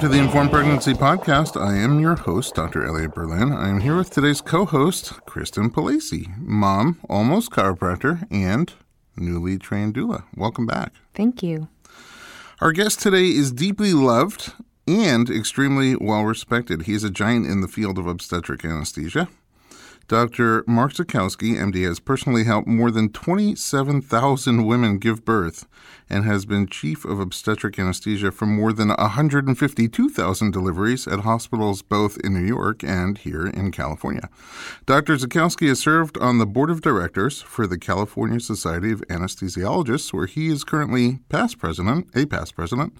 Welcome to the Informed Pregnancy Podcast. I am your host, Dr. Elliot Berlin. I am here with today's co host, Kristen Palasi, mom, almost chiropractor, and newly trained doula. Welcome back. Thank you. Our guest today is deeply loved and extremely well respected. He is a giant in the field of obstetric anesthesia. Dr. Mark Zakowski, MD, has personally helped more than 27,000 women give birth and has been chief of obstetric anesthesia for more than 152,000 deliveries at hospitals both in New York and here in California. Dr. Zakowski has served on the board of directors for the California Society of Anesthesiologists, where he is currently past president, a past president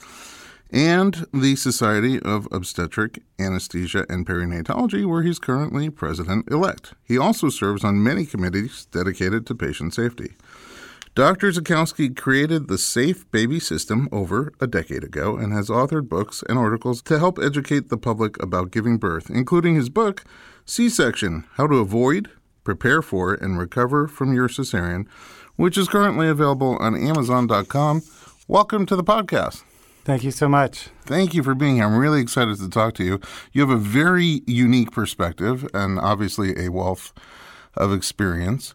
and the Society of Obstetric, Anesthesia, and Perinatology, where he's currently president elect. He also serves on many committees dedicated to patient safety. Dr. Zakowski created the Safe Baby System over a decade ago and has authored books and articles to help educate the public about giving birth, including his book, C Section How to Avoid, Prepare for, and Recover from Your Cesarean, which is currently available on Amazon.com. Welcome to the podcast. Thank you so much. Thank you for being here. I'm really excited to talk to you. You have a very unique perspective and obviously a wealth of experience.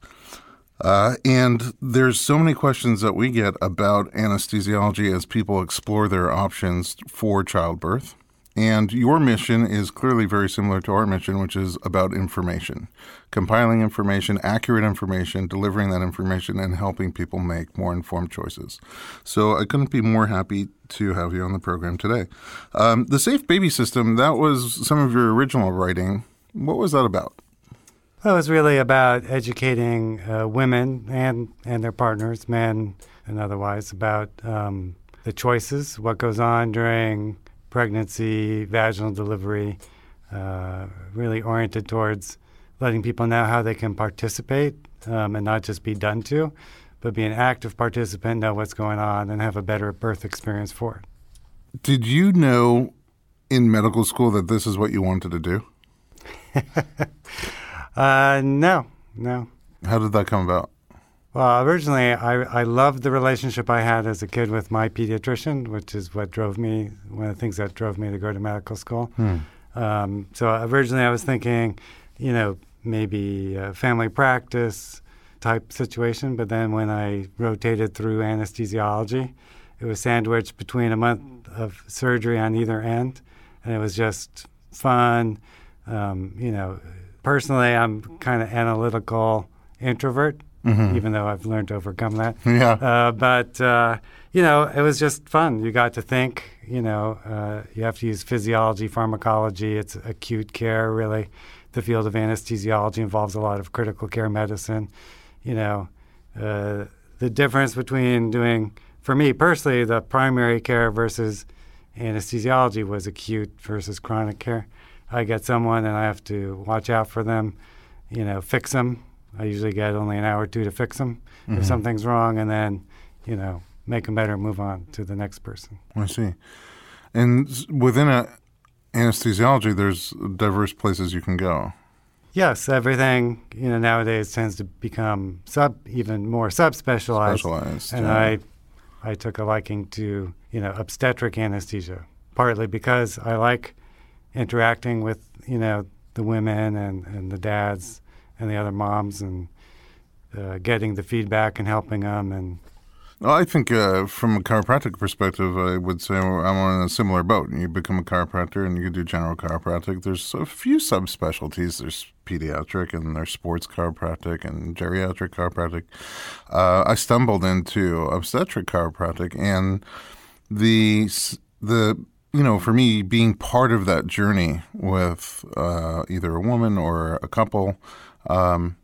Uh, and there's so many questions that we get about anesthesiology as people explore their options for childbirth. And your mission is clearly very similar to our mission, which is about information, compiling information, accurate information, delivering that information, and helping people make more informed choices. So I couldn't be more happy to have you on the program today. Um, the Safe Baby System, that was some of your original writing. What was that about? It was really about educating uh, women and, and their partners, men and otherwise, about um, the choices, what goes on during pregnancy, vaginal delivery, uh, really oriented towards letting people know how they can participate um, and not just be done to, but be an active participant, know what's going on, and have a better birth experience for it. Did you know in medical school that this is what you wanted to do? uh, no, no. How did that come about? Well, originally, I, I loved the relationship I had as a kid with my pediatrician, which is what drove me, one of the things that drove me to go to medical school. Hmm. Um, so originally, I was thinking, you know, maybe family practice type situation. But then when I rotated through anesthesiology, it was sandwiched between a month of surgery on either end. And it was just fun. Um, you know, personally, I'm kind of analytical introvert mm-hmm. even though I've learned to overcome that. Yeah. Uh, but, uh, you know, it was just fun. You got to think, you know, uh, you have to use physiology, pharmacology. It's acute care, really. The field of anesthesiology involves a lot of critical care medicine. You know, uh, the difference between doing, for me personally, the primary care versus anesthesiology was acute versus chronic care. I get someone and I have to watch out for them, you know, fix them, I usually get only an hour or two to fix them mm-hmm. if something's wrong, and then you know make them better, and move on to the next person. I see. And within a anesthesiology, there's diverse places you can go. Yes, everything you know nowadays tends to become sub even more subspecialized. Specialized, and yeah. I, I took a liking to you know obstetric anesthesia, partly because I like interacting with you know the women and, and the dads and the other moms and uh, getting the feedback and helping them and well, I think uh, from a chiropractic perspective, I would say I'm on a similar boat. You become a chiropractor and you can do general chiropractic. There's a few subspecialties. There's pediatric and there's sports chiropractic and geriatric chiropractic. Uh, I stumbled into obstetric chiropractic and the the you know for me being part of that journey with uh, either a woman or a couple um,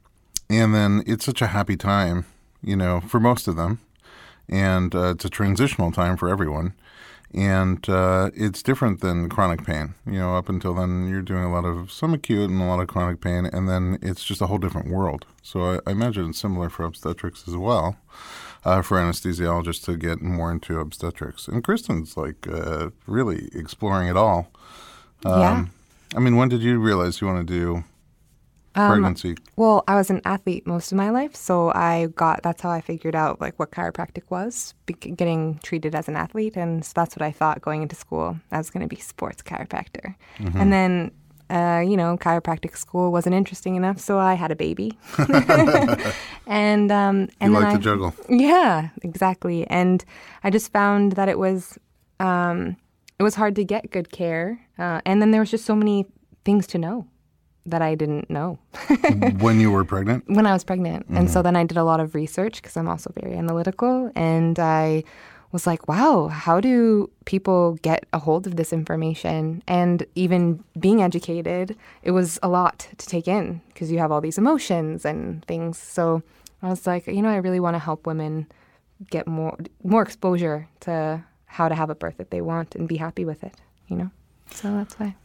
and then it's such a happy time, you know, for most of them. And uh, it's a transitional time for everyone. And uh, it's different than chronic pain. You know, up until then, you're doing a lot of some acute and a lot of chronic pain, and then it's just a whole different world. So I, I imagine it's similar for obstetrics as well, uh, for anesthesiologists to get more into obstetrics. And Kristen's like uh, really exploring it all. Um, yeah. I mean, when did you realize you want to do pregnancy? Well, I was an athlete most of my life, so I got that's how I figured out like what chiropractic was, be- getting treated as an athlete, and so that's what I thought going into school. I was going to be sports chiropractor, and then. Uh, you know, chiropractic school wasn't interesting enough, so I had a baby, and um, You and then like I, to juggle. yeah, exactly. And I just found that it was um, it was hard to get good care, uh, and then there was just so many things to know that I didn't know when you were pregnant? when I was pregnant. And so mm-hmm. then I did a lot of research because I'm also very analytical, and I was like, wow, how do people get a hold of this information? And even being educated, it was a lot to take in because you have all these emotions and things. So I was like, you know, I really want to help women get more more exposure to how to have a birth that they want and be happy with it, you know? So that's why.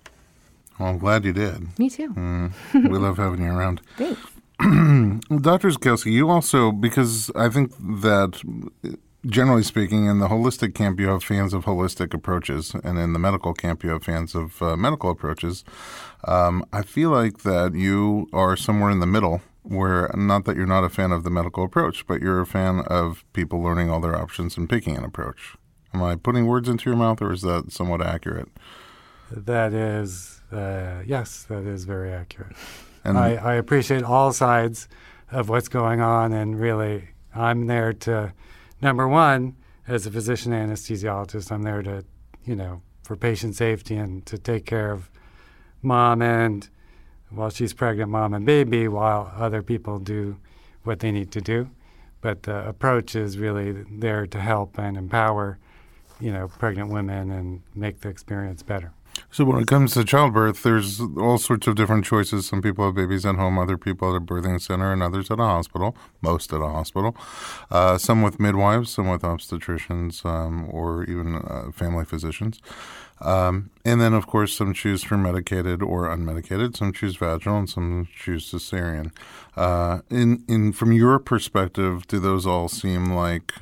Well, I'm glad you did. Me too. we love having you around. Thanks. Dr. Zakowski, you also, because I think that generally speaking, in the holistic camp, you have fans of holistic approaches, and in the medical camp, you have fans of uh, medical approaches. Um, I feel like that you are somewhere in the middle, where not that you're not a fan of the medical approach, but you're a fan of people learning all their options and picking an approach. Am I putting words into your mouth, or is that somewhat accurate? That is, uh, yes, that is very accurate. And I, I appreciate all sides of what's going on, and really, I'm there to, number one, as a physician anesthesiologist, I'm there to, you know, for patient safety and to take care of mom and, while she's pregnant, mom and baby, while other people do what they need to do. But the approach is really there to help and empower, you know, pregnant women and make the experience better. So when it comes to childbirth, there's all sorts of different choices. Some people have babies at home, other people at a birthing center, and others at a hospital. Most at a hospital. Uh, some with midwives, some with obstetricians, um, or even uh, family physicians. Um, and then, of course, some choose for medicated or unmedicated. Some choose vaginal, and some choose cesarean. Uh, in in from your perspective, do those all seem like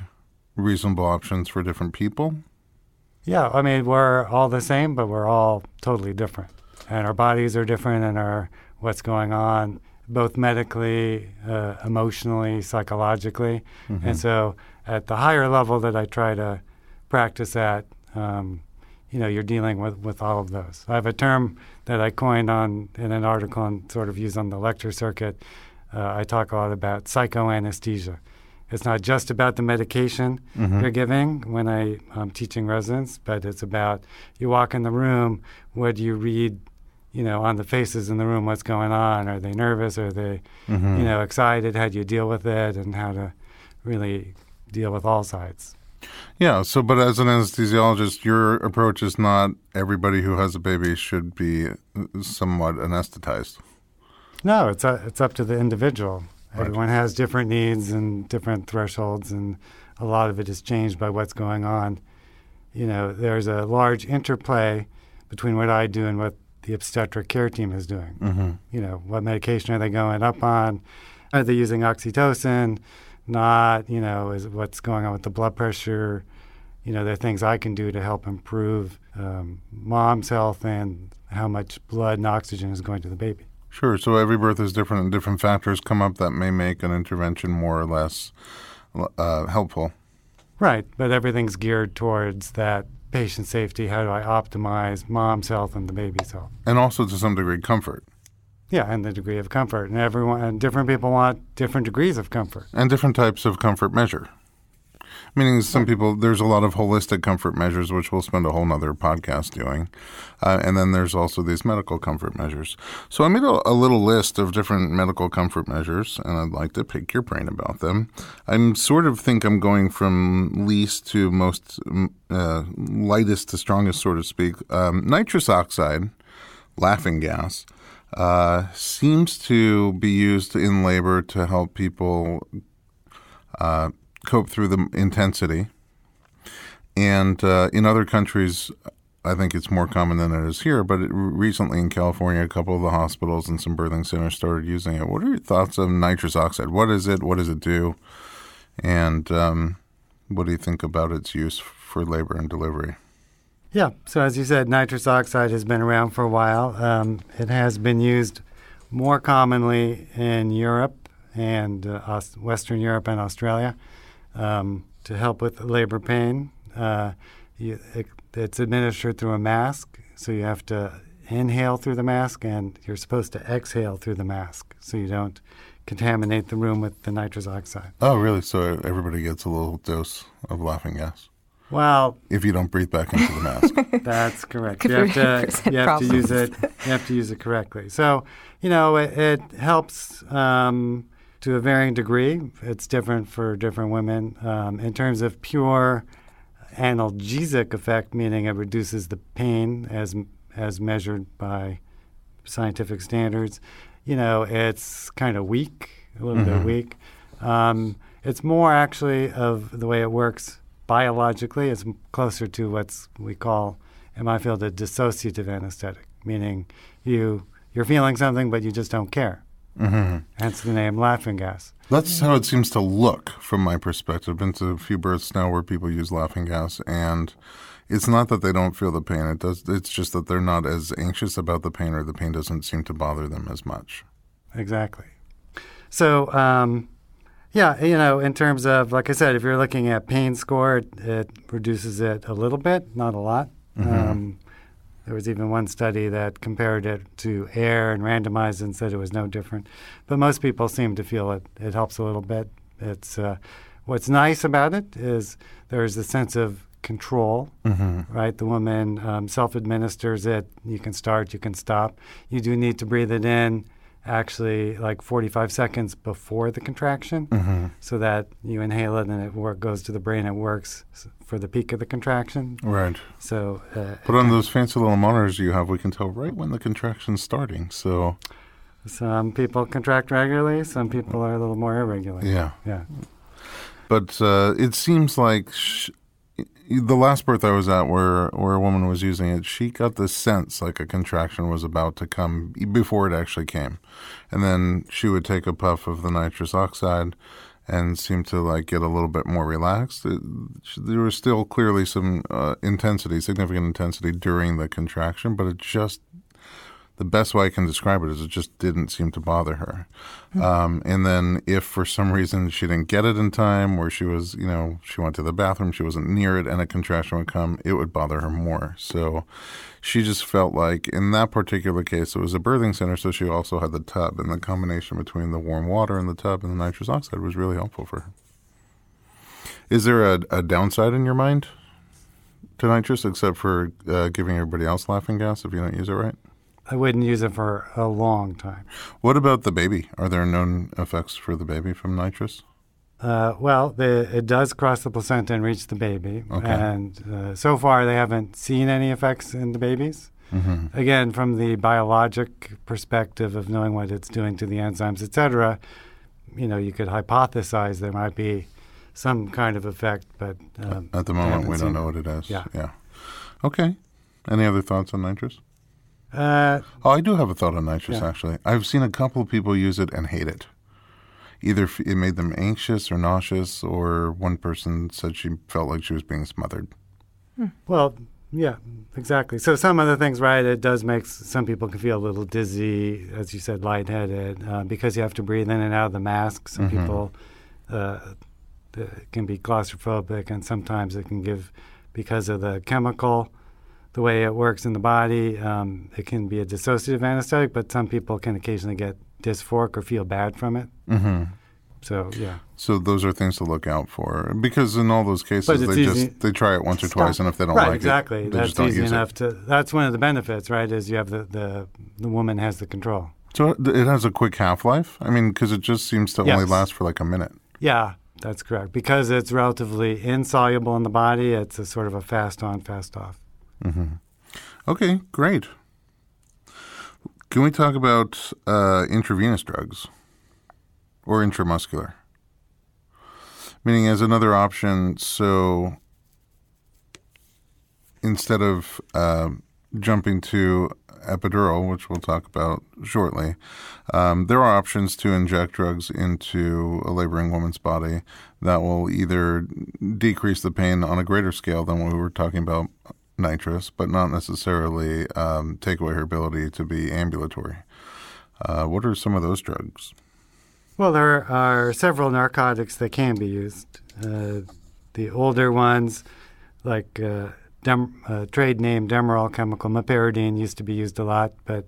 reasonable options for different people? Yeah, I mean, we're all the same, but we're all totally different. And our bodies are different, and our what's going on, both medically, uh, emotionally, psychologically. And so, at the higher level that I try to practice at, um, you know, you're dealing with, with all of those. I have a term that I coined on in an article and sort of use on the lecture circuit. Uh, I talk a lot about psychoanesthesia. It's not just about the medication mm-hmm. you're giving when I, I'm teaching residents, but it's about you walk in the room, what do you read, you know, on the faces in the room, what's going on? Are they nervous? Are they, mm-hmm. you know, excited? How do you deal with it? And how to really deal with all sides. Yeah. So, but as an anesthesiologist, your approach is not everybody who has a baby should be somewhat anesthetized. No, it's, a, it's up to the individual. Everyone has different needs and different thresholds, and a lot of it is changed by what's going on. You know, there's a large interplay between what I do and what the obstetric care team is doing. Mm-hmm. You know, what medication are they going up on? Are they using oxytocin? Not, you know, is what's going on with the blood pressure? You know, there are things I can do to help improve um, mom's health and how much blood and oxygen is going to the baby. Sure. So every birth is different, and different factors come up that may make an intervention more or less uh, helpful. Right, but everything's geared towards that patient safety. How do I optimize mom's health and the baby's health? And also to some degree, comfort. Yeah, and the degree of comfort. And everyone, and different people want different degrees of comfort. And different types of comfort measure. Meaning, some people, there's a lot of holistic comfort measures, which we'll spend a whole nother podcast doing. Uh, and then there's also these medical comfort measures. So I made a, a little list of different medical comfort measures, and I'd like to pick your brain about them. I sort of think I'm going from least to most uh, lightest to strongest, so to speak. Um, nitrous oxide, laughing gas, uh, seems to be used in labor to help people uh, cope through the intensity. And uh, in other countries, I think it's more common than it is here. But it, recently in California, a couple of the hospitals and some birthing centers started using it. What are your thoughts on nitrous oxide? What is it? What does it do? And um, what do you think about its use for labor and delivery? Yeah, so as you said, nitrous oxide has been around for a while. Um, it has been used more commonly in Europe and uh, Western Europe and Australia um, to help with labor pain. Uh, you, it, it's administered through a mask, so you have to inhale through the mask and you're supposed to exhale through the mask so you don't contaminate the room with the nitrous oxide. Oh, really? So everybody gets a little dose of laughing gas Well, if you don't breathe back into the mask. That's correct. You have to you have to use it. You have to use it correctly. So you know it, it helps um, to a varying degree. It's different for different women. Um, in terms of pure analgesic effect, meaning it reduces the pain as as measured by scientific standards. You know, it's kind of weak, a little bit weak. Um, it's more actually of the way it works biologically. It's closer to what we call in my field a dissociative anesthetic, meaning you you're feeling something but you just don't care. Hmm Hence the name laughing gas. That's how it seems to look from my perspective. I've been to a few births now where people use laughing gas, and it's not that they don't feel the pain. It does. It's just that they're not as anxious about the pain, or the pain doesn't seem to bother them as much. Exactly. So, um, yeah, you know, in terms of, like I said, if you're looking at pain score, it, it reduces it a little bit, not a lot. Um, there was even one study that compared it to air and randomized and said it was no different. But most people seem to feel it, it helps a little bit. It's uh, what's nice about it is there's a sense of control, right? The woman um, self-administers it. You can start, you can stop. You do need to breathe it in actually like 45 seconds before the contraction so that you inhale it and it work, goes to the brain. It works for the peak of the contraction. Right. So, uh, But on those fancy little monitors you have, we can tell right when the contraction's starting. So some people contract regularly, some people are a little more irregular. yeah. Yeah. But uh, it seems like sh- the last birth I was at, where where a woman was using it, she got the sense like a contraction was about to come before it actually came, and then she would take a puff of the nitrous oxide, and seem to like get a little bit more relaxed. It, there was still clearly some uh, intensity, significant intensity during the contraction, but it just the best way I can describe it is it just didn't seem to bother her. Um, and then if for some reason she didn't get it in time, or she was, you know, she went to the bathroom, she wasn't near it, and a contraction would come, it would bother her more. So she just felt like in that particular case, it was a birthing center, so she also had the tub, and the combination between the warm water and the tub and the nitrous oxide was really helpful for her. Is there a, a downside in your mind to nitrous, except for uh, giving everybody else laughing gas if you don't use it right? I wouldn't use it for a long time. What about the baby? Are there known effects for the baby from nitrous? Uh, well, the, it does cross the placenta and reach the baby. Okay. And uh, so far, they haven't seen any effects in the babies. Mm-hmm. Again, from the biologic perspective of knowing what it's doing to the enzymes, et cetera, you know, you could hypothesize there might be some kind of effect, but um, At the moment, we don't know it. what it is. Yeah. Yeah. Okay. Any other thoughts on nitrous? Uh, Oh, I do have a thought on nitrous, Yeah. actually. I've seen a couple of people use it and hate it. Either it made them anxious or nauseous, or one person said she felt like she was being smothered. Well, yeah, exactly. So some of the things, right? It does make some people can feel a little dizzy, as you said, lightheaded, uh, because you have to breathe in and out of the mask. Some Mhm. people uh, uh, can be claustrophobic, and sometimes it can give, because of the chemical, the way it works in the body, um, it can be a dissociative anesthetic. But some people can occasionally get dysphoric or feel bad from it. Mm-hmm. So yeah, So those are things to look out for, because in all those cases, they easy- just they try it once or Stop. twice, and if they don't right, like exactly. it, they That's easy enough it. to. That's one of the benefits, right? Is you have the the the woman has the control. So it it has a quick half life. I mean, because it just seems to only last for like a minute. Yeah, that's correct. Because it's relatively insoluble in the body, it's a sort of a fast on, fast off. Okay, great. Can we talk about uh, intravenous drugs or intramuscular? Meaning, as another option, so instead of uh, jumping to epidural, which we'll talk about shortly, um, there are options to inject drugs into a laboring woman's body that will either decrease the pain on a greater scale than what we were talking about nitrous, but not necessarily um, take away her ability to be ambulatory. Uh, what are some of those drugs? Well, there are several narcotics that can be used. Uh, the older ones, like uh, dem- uh, trade name Demerol chemical meperidine, used to be used a lot, but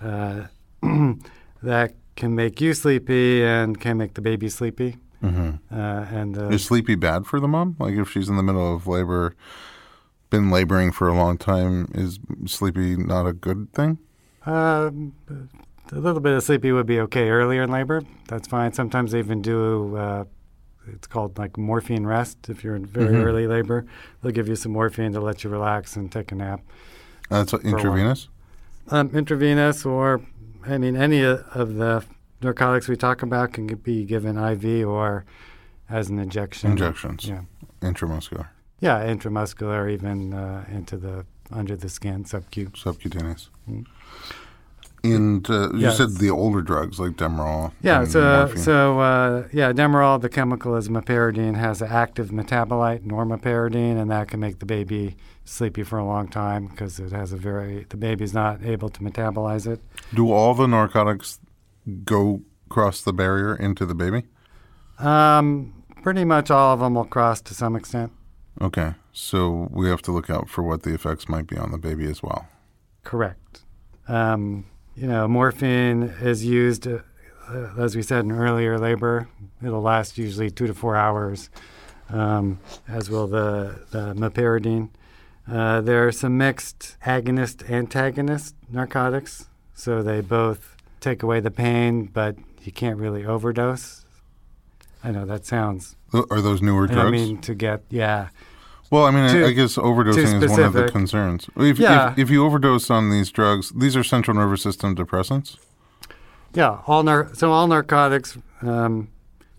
uh, that can make you sleepy and can make the baby sleepy. Mm-hmm. Uh, and uh, Is sleepy bad for the mom? Like if she's in the middle of labor, been laboring for a long time, is sleepy not a good thing? Um, a little bit of sleepy would be okay earlier in labor. That's fine. Sometimes they even do. Uh, it's called like morphine rest. If you're in very Mhm. early labor, they'll give you some morphine to let you relax and take a nap. That's what, intravenous. Um, intravenous, or I mean, any of the narcotics we talk about can be given IV or as an injection. Injections. Yeah, Intramuscular, yeah, intramuscular, even uh, into the under the skin, subcu. subcutaneous. Mm. And uh, you Yes. said the older drugs like Demerol. Yeah, so morphine. so uh, yeah, Demerol, the chemical is meperidine, has an active metabolite, normeperidine, and that can make the baby sleepy for a long time because it has a very the baby's not able to metabolize it. Do all the narcotics go cross the barrier into the baby? Um, pretty much all of them will cross to some extent. Okay, so we have to look out for what the effects might be on the baby as well. Correct. Um, you know, morphine is used, uh, as we said in earlier labor. It'll last usually two to four hours, um, as will the, the meperidine. Uh, there are some mixed agonist antagonist narcotics, so they both take away the pain, but you can't really overdose. I know that sounds. Are those newer drugs? don't mean to get yeah. Well, I mean, I- I guess overdosing is one of the concerns. If, Yeah. if, if you overdose on these drugs, these are central nervous system depressants. Yeah, all nar- so all narcotics um,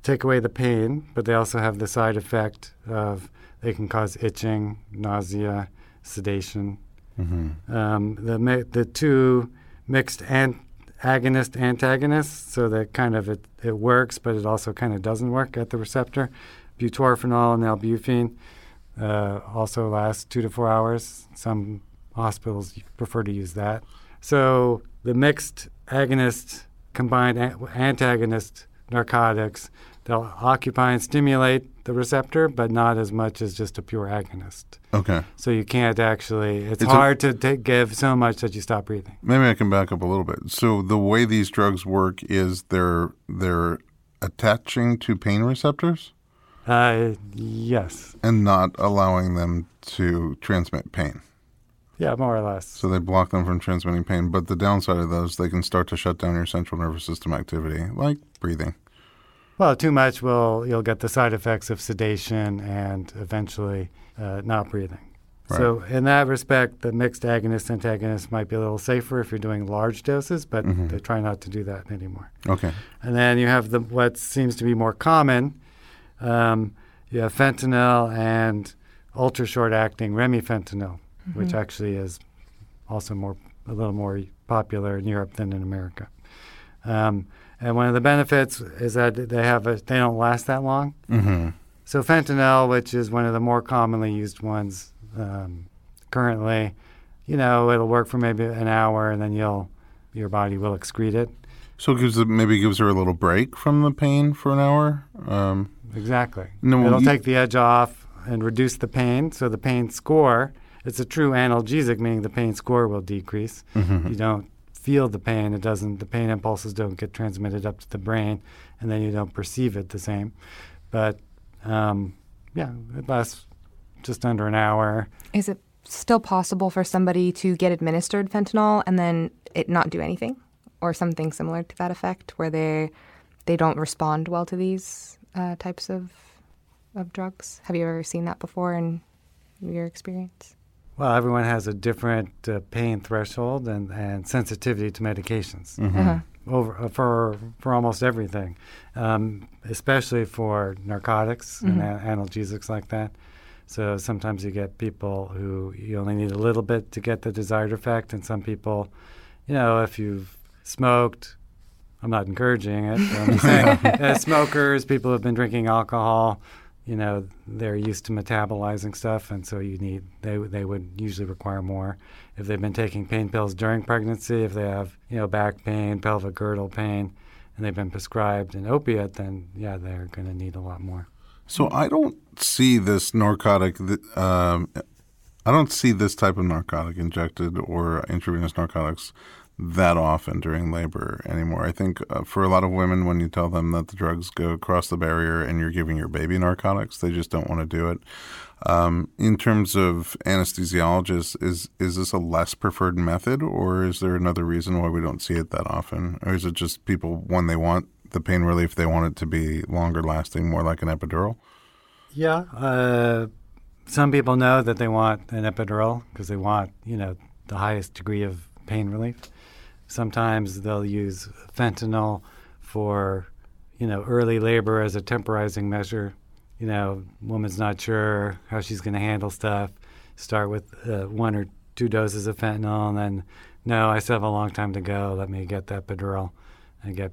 take away the pain, but they also have the side effect of they can cause itching, nausea, sedation. Mm-hmm. Um, the mi- the two mixed an- agonist antagonists, so that kind of it, it works, but it also kind of doesn't work at the receptor. Butorphanol and nalbuphine uh, also last two to four hours. Some hospitals prefer to use that. So the mixed agonist combined an- antagonist narcotics, they'll occupy and stimulate the receptor, but not as much as just a pure agonist. Okay, So you can't actually. It's, It's a- hard to ta give so much that you stop breathing. maybe I can back up a little bit. So the way these drugs work is they're they're attaching to pain receptors Uh, yes. and not allowing them to transmit pain. Yeah, more or less. So they block them from transmitting pain. But the downside of those, they can start to shut down your central nervous system activity, like breathing. Well, too much will you'll get the side effects of sedation and eventually uh, not breathing. So in that respect, the mixed agonist antagonist might be a little safer if you're doing large doses, but Mhm. they try not to do that anymore. Okay. And then you have the what seems to be more common. Um, you have fentanyl and ultra short acting remifentanil, which actually is also more a little more popular in Europe than in America. Um, and one of the benefits is that they have a, they don't last that long. Mm-hmm. So fentanyl, which is one of the more commonly used ones um, currently, you know, it'll work for maybe an hour, and then you'll your body will excrete it. So it gives it, maybe gives her a little break from the pain for an hour. Um, Exactly. No, It'll you- take the edge off and reduce the pain. So the pain score, it's a true analgesic, meaning the pain score will decrease. mhm. You don't feel the pain. It doesn't. The pain impulses don't get transmitted up to the brain, and then you don't perceive it the same. But um, yeah, it lasts just under an hour. Is it still possible for somebody to get administered fentanyl and then it not do anything, or something similar to that effect, where they they don't respond well to these uh, types of of drugs? Have you ever seen that before in your experience? Well, everyone has a different uh, pain threshold and, and sensitivity to medications. Mhm. Uh-huh. over uh, for for almost everything, um, especially for narcotics and Mhm. a- analgesics like that. So sometimes you get people who you only need a little bit to get the desired effect, and some people, you know, if you've smoked, I'm not encouraging it. But I'm just saying, uh, smokers, people who've been drinking alcohol, you know they're used to metabolizing stuff, and so you need they they would usually require more. If they've been taking pain pills during pregnancy, if they have you know back pain, pelvic girdle pain, and they've been prescribed an opiate, then yeah, they're going to need a lot more. So I don't see this narcotic. Um, I don't see this type of narcotic injected or intravenous narcotics that often during labor anymore. I think uh, for a lot of women, when you tell them that the drugs go across the barrier and you're giving your baby narcotics, they just don't want to do it. Um, in terms of anesthesiologists, is is this a less preferred method, or is there another reason why we don't see it that often, or is it just people when they want the pain relief, they want it to be longer lasting, more like an epidural? Yeah. Uh, some people know that they want an epidural because they want, you know, the highest degree of pain relief. Sometimes they'll use fentanyl for, you know, early labor as a temporizing measure. You know, woman's not sure how she's going to handle stuff. Start with uh, one or two doses of fentanyl, and then, no, I still have a long time to go. Let me get that epidural and get,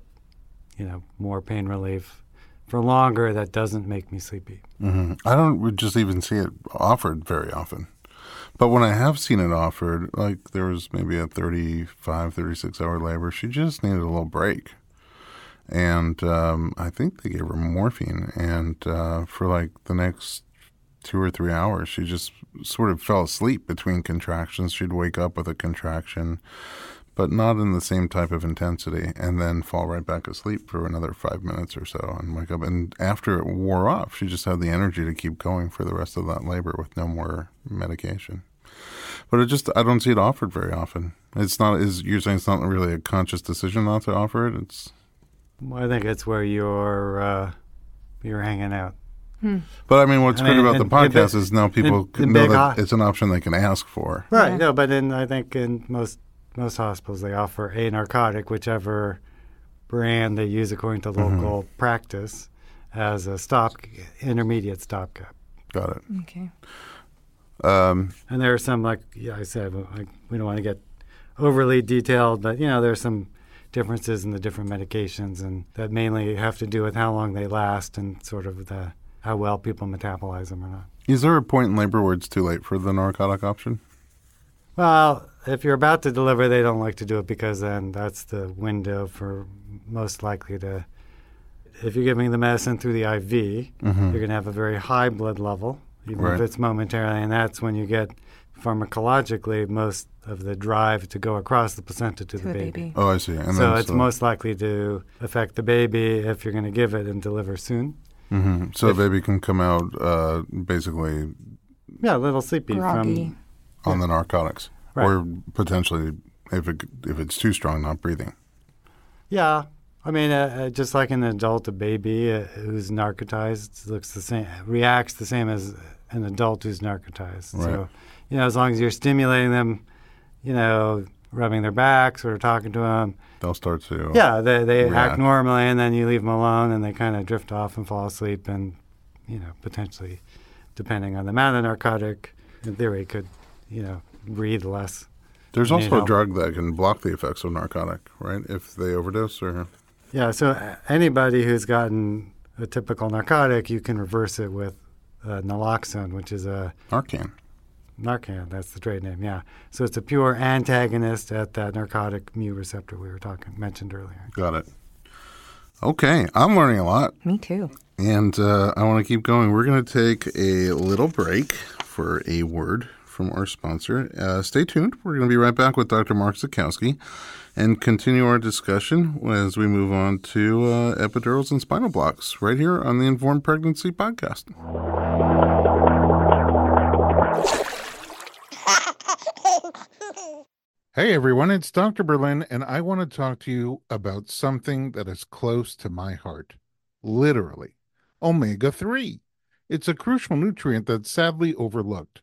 you know, more pain relief for longer that doesn't make me sleepy. Mm-hmm. I don't just even see it offered very often. But when I have seen it offered, like there was maybe a 35, 36 hour labor, she just needed a little break. And um, I think they gave her morphine. And uh, for like the next two or three hours, she just sort of fell asleep between contractions. She'd wake up with a contraction but not in the same type of intensity, and then fall right back asleep for another five minutes or so and wake up. And after it wore off, she just had the energy to keep going for the rest of that labor with no more medication. But it just, I don't see it offered very often. It's not, is you're saying it's not really a conscious decision not to offer it? It's. Well, I think it's where you're, uh, you're hanging out. Hmm. But I mean, what's I great about in, the podcast in, is now people in, know that it's an option they can ask for. Right. Yeah. No, but in I think in most most hospitals they offer a narcotic, whichever brand they use according to mm-hmm. local mm-hmm. practice, as a stop intermediate stopgap. Got it. Okay. Um, and there are some like yeah, I said like, we don't want to get overly detailed, but you know there's some differences in the different medications, and that mainly have to do with how long they last and sort of the how well people metabolize them or not. Is there a point in labor where it's too late for the narcotic option? Well, if you're about to deliver, they don't like to do it because then that's the window for most likely to. If you're giving the medicine through the IV, mm-hmm. you're going to have a very high blood level, even right. if it's momentarily, and that's when you get pharmacologically most of the drive to go across the placenta to, to the baby. baby. Oh, I see. And so it's so most likely to affect the baby if you're going to give it and deliver soon. Mm-hmm. So if, the baby can come out uh, basically. Yeah, a little sleepy groggy. from on the narcotics right. or potentially if it if it's too strong, not breathing. Yeah, I mean, uh, uh, just like an adult, a baby uh, who's narcotized looks the same, reacts the same as an adult who's narcotized. Right. So, you know, as long as you're stimulating them, you know, rubbing their backs or talking to them, they'll start to. Yeah, they they act normally, and then you leave them alone, and they kind of drift off and fall asleep, and you know, potentially, depending on the amount of narcotic, in theory, could, you know, breathe less. There's also a drug that can block the effects of narcotic, right? If they overdose or. Yeah, so anybody who's gotten a typical narcotic, you can reverse it with uh, naloxone, which is a Narcan. Narcan, that's the trade name. Yeah, so it's a pure antagonist at that narcotic mu receptor we were talking mentioned earlier. Got it. Okay, I'm learning a lot. Me too. And uh, I want to keep going. We're going to take a little break for a word from our sponsor. Uh, stay tuned. We're going to be right back with Dr. Mark Zakowski and continue our discussion as we move on to uh, epidurals and spinal blocks right here on the Informed Pregnancy Podcast. Hey everyone, it's Dr. Berlin, and I want to talk to you about something that is close to my heart. Literally, omega 3. It's a crucial nutrient that's sadly overlooked.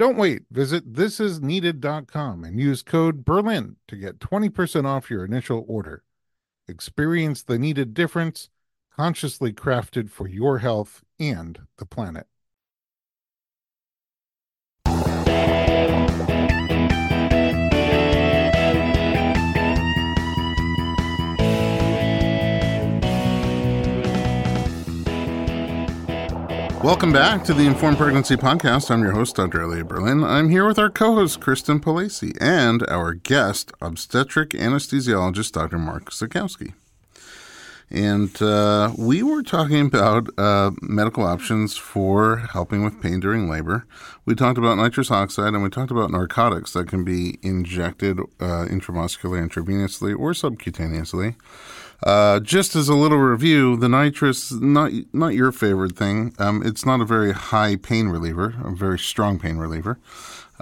Don't wait. Visit thisisneeded.com and use code Berlin to get 20% off your initial order. Experience the needed difference, consciously crafted for your health and the planet. Welcome back to the Informed Pregnancy Podcast. I'm your host, Dr. Elliot Berlin. I'm here with our co host, Kristen Palasi, and our guest, obstetric anesthesiologist, Dr. Mark Zakowski. And uh, we were talking about uh, medical options for helping with pain during labor. We talked about nitrous oxide and we talked about narcotics that can be injected uh, intramuscularly, intravenously, or subcutaneously. Uh, just as a little review, the nitrous not not your favorite thing. Um, it's not a very high pain reliever, a very strong pain reliever,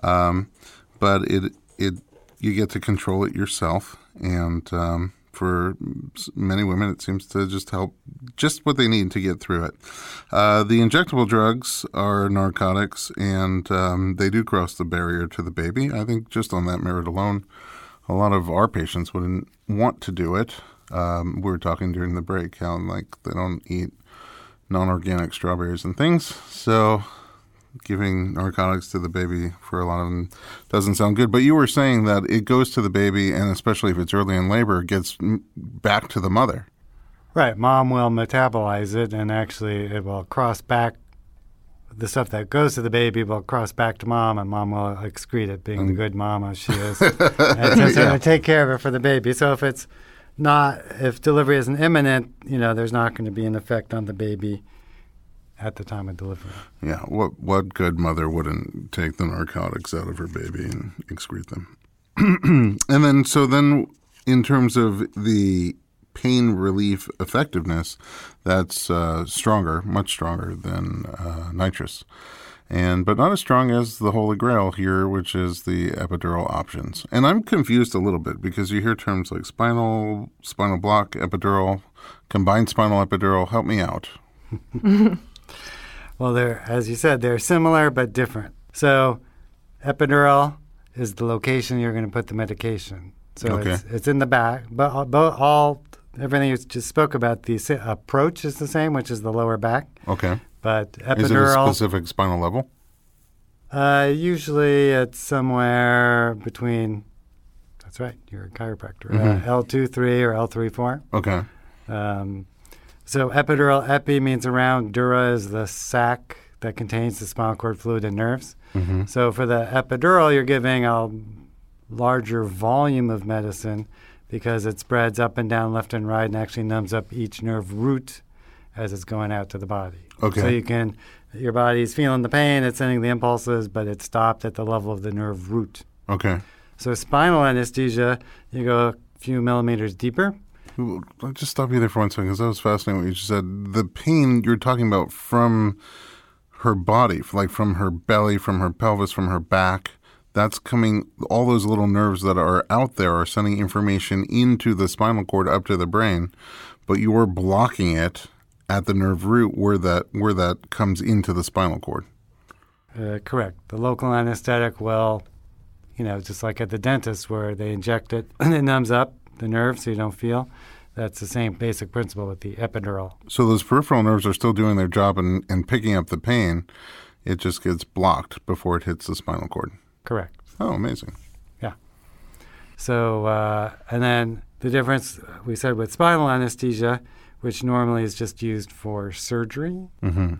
um, but it it you get to control it yourself, and um, for many women, it seems to just help just what they need to get through it. Uh, the injectable drugs are narcotics, and um, they do cross the barrier to the baby. I think just on that merit alone, a lot of our patients wouldn't want to do it. Um, we were talking during the break how like they don't eat non-organic strawberries and things, so giving narcotics to the baby for a lot of them doesn't sound good. But you were saying that it goes to the baby, and especially if it's early in labor, gets back to the mother. Right. Mom will metabolize it, and actually, it will cross back. The stuff that goes to the baby will cross back to mom, and mom will excrete it, being the good mama she is. and yeah. take care of it for the baby. So if it's not, if delivery isn't imminent, you know, there's not going to be an effect on the baby at the time of delivery. Yeah, what what good mother wouldn't take the narcotics out of her baby and excrete them? and then so then in terms of the pain relief effectiveness, that's uh, stronger, much stronger than uh, nitrous. And but not as strong as the holy grail here, which is the epidural options. And I'm confused a little bit because you hear terms like spinal, spinal block, epidural, combined spinal epidural. Help me out. Well, they're as you said, they're similar but different. So, epidural is the location you're going to put the medication. So okay. it's, it's in the back, but but all everything you just spoke about, the approach is the same, which is the lower back. Okay. But epidural. Is it a specific spinal level? Uh, usually it's somewhere between. That's right. You're a chiropractor. Mm-hmm. Uh, L two three or L three four. Okay. Um, so epidural, epi means around, dura is the sac that contains the spinal cord fluid and nerves. Mm-hmm. So for the epidural, you're giving a larger volume of medicine because it spreads up and down, left and right, and actually numbs up each nerve root as it's going out to the body. Okay. So you can, your body's feeling the pain, it's sending the impulses, but it's stopped at the level of the nerve root. Okay. So spinal anesthesia, you go a few millimeters deeper I'll just stop you there for one second because that was fascinating what you just said. The pain you're talking about from her body, like from her belly, from her pelvis, from her back, that's coming, all those little nerves that are out there are sending information into the spinal cord up to the brain, but you're blocking it at the nerve root where that where that comes into the spinal cord. Uh, correct. The local anesthetic will, you know, just like at the dentist where they inject it and it numbs up the nerve so you don't feel. That's the same basic principle with the epidural. So those peripheral nerves are still doing their job and, and picking up the pain. It just gets blocked before it hits the spinal cord. Correct. Oh, amazing. Yeah. So, uh, and then the difference we said with spinal anesthesia, which normally is just used for surgery. Mm-hmm.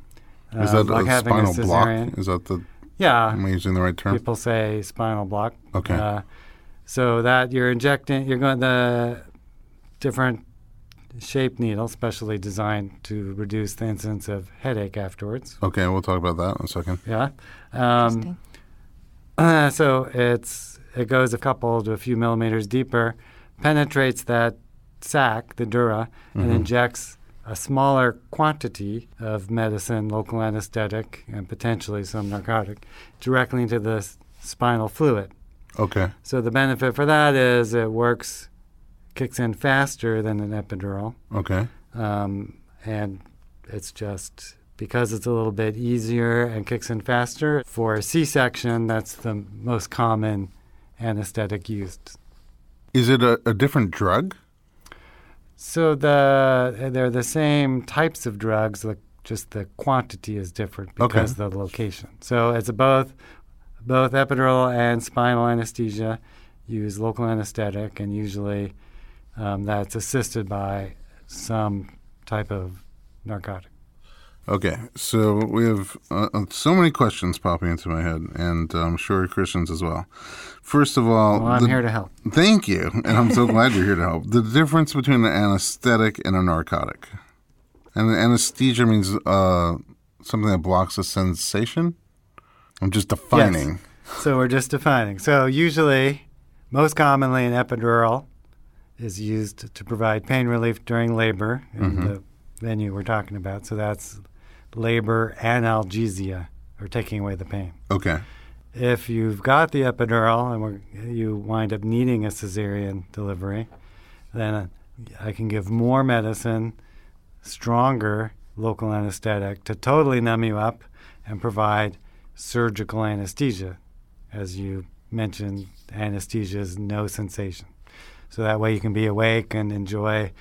Is uh, that like a spinal a block? Is that the yeah? Am I using the right term? People say spinal block. Okay. Uh, so that you're injecting, you're going the different shape needle, specially designed to reduce the incidence of headache afterwards. Okay, we'll talk about that in a second. Yeah. Um, uh, so it's it goes a couple to a few millimeters deeper, penetrates that sac, the dura, mm-hmm. and injects a smaller quantity of medicine, local anesthetic, and potentially some narcotic, directly into the spinal fluid. Okay. So the benefit for that is it works, kicks in faster than an epidural. Okay. Um, and it's just because it's a little bit easier and kicks in faster. For a C section, that's the most common anesthetic used. Is it a, a different drug? So the they're the same types of drugs, like just the quantity is different because Okay. of the location. So it's both both epidural and spinal anesthesia use local anesthetic, and usually um, that's assisted by some type of narcotic. Okay, so we have uh, uh, so many questions popping into my head, and I'm sure Kristen's as well. First of all, Well, I'm the- here to help. thank you, and I'm so glad you're here to help. The difference between an anesthetic and a narcotic, and anesthesia means uh, something that blocks a sensation. I'm just defining. Yes. So we're just defining. So usually, most commonly, an epidural is used to provide pain relief during labor in the venue we're talking about. So that's labor and analgesia, or taking away the pain. Okay, If you've got the epidural and we're, you wind up needing a cesarean delivery, then I can give more medicine, stronger local anesthetic to totally numb you up and provide surgical anesthesia. As you mentioned, anesthesia is no sensation. So that way you can be awake and enjoy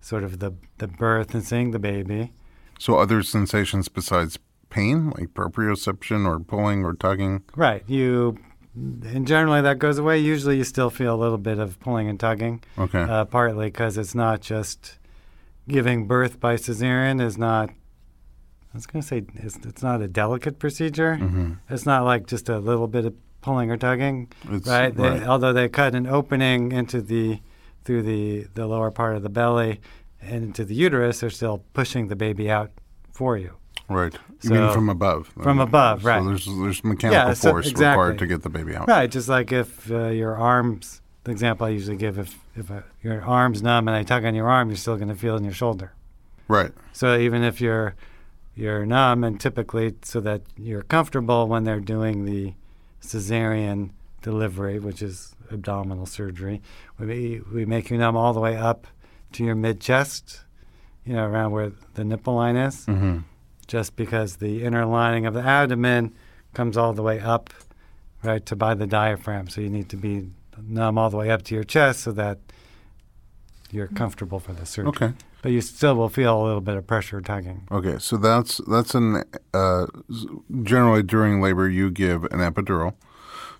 sort of the, the birth and seeing the baby. So other sensations besides pain, like proprioception or pulling or tugging. Right. You, and generally that goes away. Usually you still feel a little bit of pulling and tugging, Okay, uh, partly because it's not just giving birth by cesarean is not. I was going to say it's, it's not a delicate procedure. hmm It's not like just a little bit of pulling or tugging, it's right? They, right. although they cut an opening into the through the the lower part of the belly and into the uterus, they're still pushing the baby out for you. Right. You mean So- from above? From above, right. so there's there's mechanical Yeah, so- force exactly. required to get the baby out. Right, just like if uh, your arms, the example I usually give, if, if uh, your arm's numb and I tug on your arm, you're still going to feel it in your shoulder. Right. So even if you're you're numb, and typically so that you're comfortable when they're doing the cesarean delivery, which is abdominal surgery, we we make you numb all the way up to your mid chest, you know, around where the nipple line is hmm just because the inner lining of the abdomen comes all the way up, right, to by the diaphragm. So you need to be numb all the way up to your chest so that you're comfortable for the surgery. Okay. But you still will feel a little bit of pressure tugging. Okay. So that's that's an uh, generally during labor you give an epidural.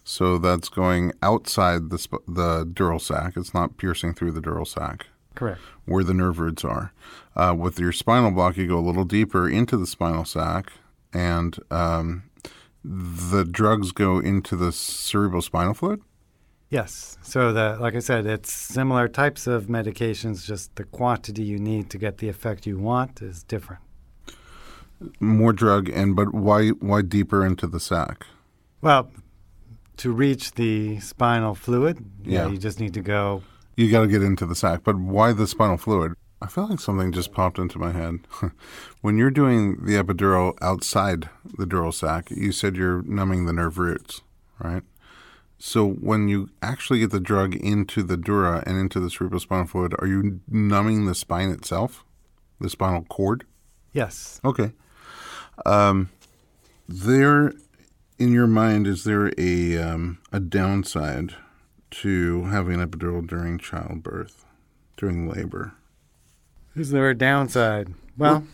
So that's going outside the sp- the dural sac. It's not piercing through the dural sac Correct. where the nerve roots are. Uh, with your spinal block, you go a little deeper into the spinal sac, and um, the drugs go into the cerebral spinal fluid. Yes. So the like I said, it's similar types of medications, just the quantity you need to get the effect you want is different. More drug, and but why why deeper into the sac? Well, to reach the spinal fluid, yeah, Yeah. you just need to go You got to get into the sac, but why the spinal fluid? I feel like something just popped into my head. when you're doing the epidural outside the dural sac, you said you're numbing the nerve roots, right? So when you actually get the drug into the dura and into the cerebrospinal fluid, are you numbing the spine itself, the spinal cord? Yes. Okay. Um, there, in your mind, is there a um, a downside to having an epidural during childbirth, during labor? Is there a downside? Well,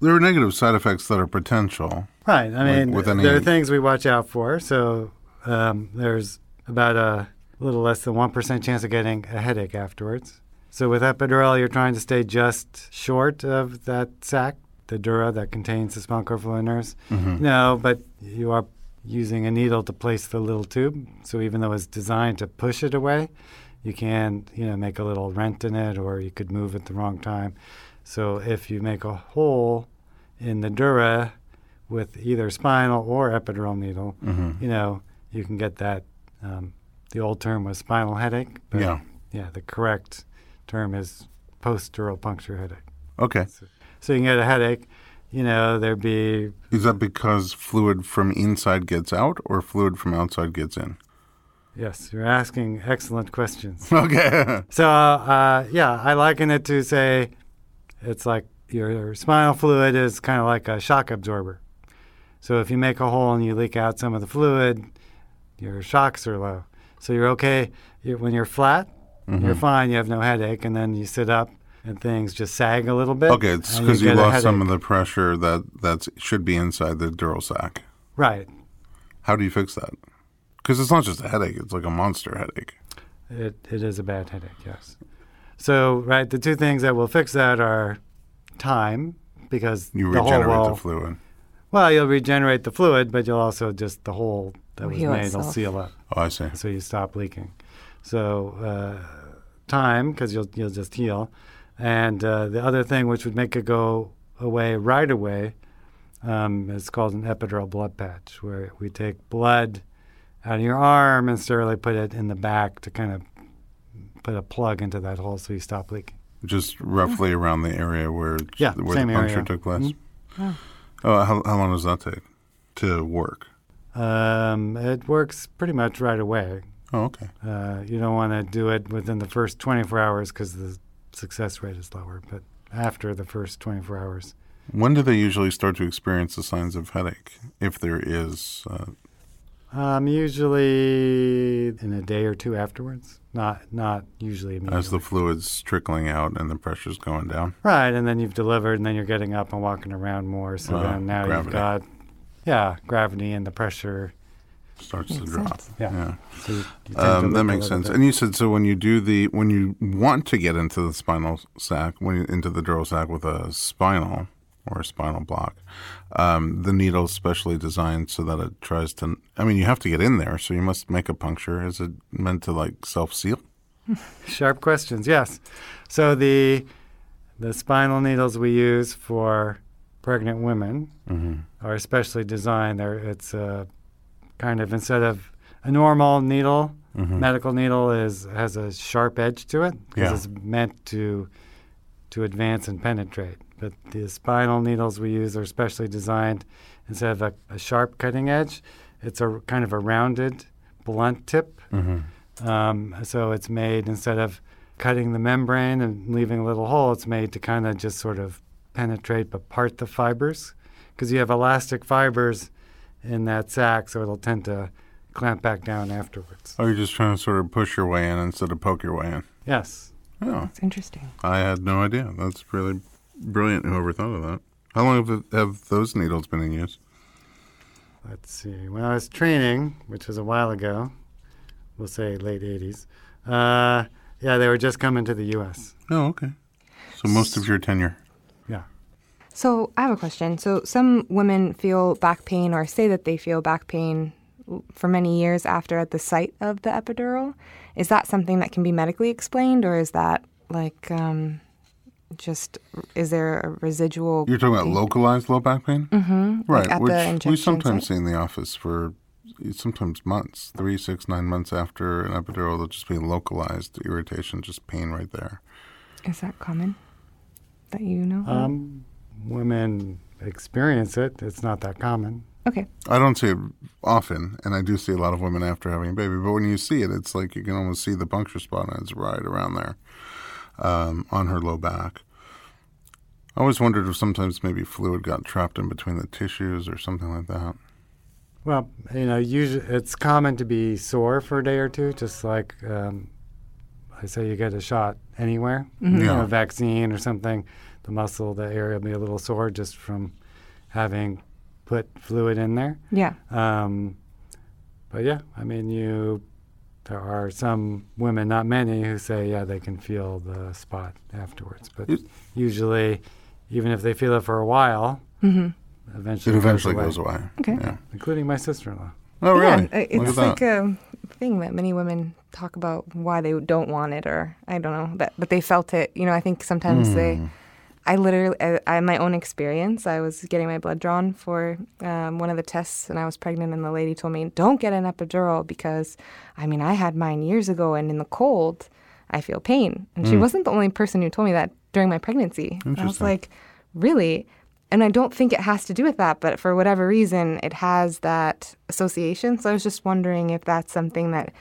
There are negative side effects that are potential. right. I mean, any- there are things we watch out for. So um, there's about a little less than 1% chance of getting a headache afterwards. So with epidural, you're trying to stay just short of that sac, the dura that contains the spinal cord fluid nerves. Mhm. No, but you are using a needle to place the little tube. So even though it's designed to push it away, you can, you know, make a little rent in it or you could move at the wrong time. So if you make a hole in the dura with either spinal or epidural needle, Mhm. you know, you can get that. Um, the old term was spinal headache. But Yeah. Yeah, the correct term is post-dural puncture headache. Okay. So you can get a headache. You know, there'd be Is that because fluid from inside gets out or fluid from outside gets in? Yes, you're asking excellent questions. Okay. So, uh, yeah, I liken it to say it's like your spinal fluid is kind of like a shock absorber. So if you make a hole and you leak out some of the fluid, your shocks are low. So you're okay you when you're flat. Mm-hmm. You're fine. You have no headache, and then you sit up and things just sag a little bit. Okay, it's because you, get a lost some of the pressure that that should be inside the dural sac. right. How do you fix that? Because it's not just a headache; it's like a monster headache. It it is a bad headache, yes. So right, the two things that will fix that are time because You the hole regenerate will, the fluid. well, you'll regenerate the fluid, but you'll also just the hole that Will was heal made will seal up, Oh, I see. so you stop leaking. So uh, time because you'll you'll just heal, and uh, the other thing which would make it go away right away um, is called an epidural blood patch, where we take blood out of your arm and sterilely put it in the back to kind of put a plug into that hole so you stop leaking. Just roughly around the area where Yeah, where the puncture area. took place. Oh. Oh, how, how long does that take to work? Um, it works pretty much right away. Oh, okay. Uh, you don't want to do it within the first 24 hours because the success rate is lower, but after the first 24 hours. When do they usually start to experience the signs of headache, if there is? Uh, Um, usually in a day or two afterwards, not not usually immediately. as the fluid's trickling out and the pressure's going down. right, and then you've delivered, and then you're getting up and walking around more. So Wow, then now gravity. you've got, yeah, gravity and the pressure. Starts to drop. sense. Yeah. Yeah. So you, you to Um, that makes sense. bit. And you said so when you do the when you want to get into the spinal sac, when you, into the dural sac with a spinal or a spinal block, um, the needle's specially designed so that it tries to. I mean, you have to get in there, so you must make a puncture. Is it meant to like self seal? Sharp questions, yes. So the the spinal needles we use for pregnant women Mm-hmm. are especially designed. They're, it's a kind of instead of a normal needle, Mm-hmm. medical needle is has a sharp edge to it because Yeah. it's meant to to advance and penetrate. But the spinal needles we use are specially designed instead of a, a sharp cutting edge, it's a kind of a rounded, blunt tip. Mm-hmm. Um, so it's made instead of cutting the membrane and leaving a little hole, it's made to kind of just sort of penetrate but part the fibers because you have elastic fibers in that sack, so it'll tend to clamp back down afterwards. Oh, you're just trying to sort of push your way in instead of poke your way in. Yes. Oh, That's interesting. I had no idea. That's really brilliant. Whoever thought of that. How long have, it, have those needles been in use? Let's see. When I was training, which was a while ago, we'll say late 80s, uh, yeah, they were just coming to the U.S. Oh, okay. So most of your tenure. Yeah. So I have a question. So some women feel back pain or say that they feel back pain for many years after at the site of the epidural. Is that something that can be medically explained, or is that like um, just is there a residual? You're talking about localized low back pain? Mm-hmm. Right, at which the we sometimes site? see in the office for sometimes months, three, six, nine months after an epidural, there'll just be localized irritation, just pain right there. Is that common? That you know? of? Um, women experience it. It's not that common. okay. I don't see it often, and I do see a lot of women after having a baby. But when you see it, it's like you can almost see the puncture spot, and it's right around there um, on her low back. I always wondered if sometimes maybe fluid got trapped in between the tissues or something like that. Well, you know, usually it's common to be sore for a day or two, just like um, I say you get a shot anywhere, Mm-hmm. you know, a vaccine or something. The muscle, the area will be a little sore just from having put fluid in there. Yeah. Um, but yeah, I mean, you. There are some women, not many, who say, yeah, they can feel the spot afterwards. But It- usually, even if they feel it for a while, Mm-hmm. eventually It eventually away, goes away. Okay. Yeah. including my sister-in-law. Oh, really? Yeah, it- Look it's at like that. a thing that many women talk about why they don't want it, or I don't know, that, but they felt it. You know, I think sometimes they. I literally, I, I my own experience. I was getting my blood drawn for um, one of the tests, and I was pregnant, and the lady told me, "Don't get an epidural because, I mean, I had mine years ago, and in the cold, I feel pain." And she wasn't the only person who told me that during my pregnancy. I was like, "Really?" And I don't think it has to do with that, but for whatever reason, it has that association. So I was just wondering if that's something that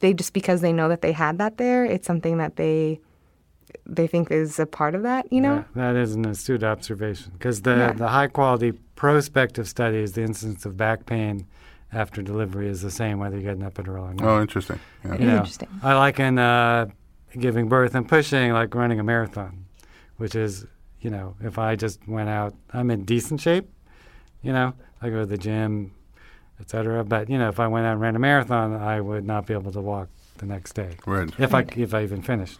they just because they know that they had that there, it's something that they they think is a part of that. You know, Yeah, that is an astute observation because the, Yeah. the high quality prospective study is the incidence of back pain after delivery is the same whether you get an epidural or not. Oh, interesting. Yeah. You know, Interesting. I liken uh, giving birth and pushing like running a marathon, which is, you know, if I just went out, I'm in decent shape, you know, I go to the gym, etc. But you know, if I went out and ran a marathon, I would not be able to walk the next day Right. if Right. I if I even finished.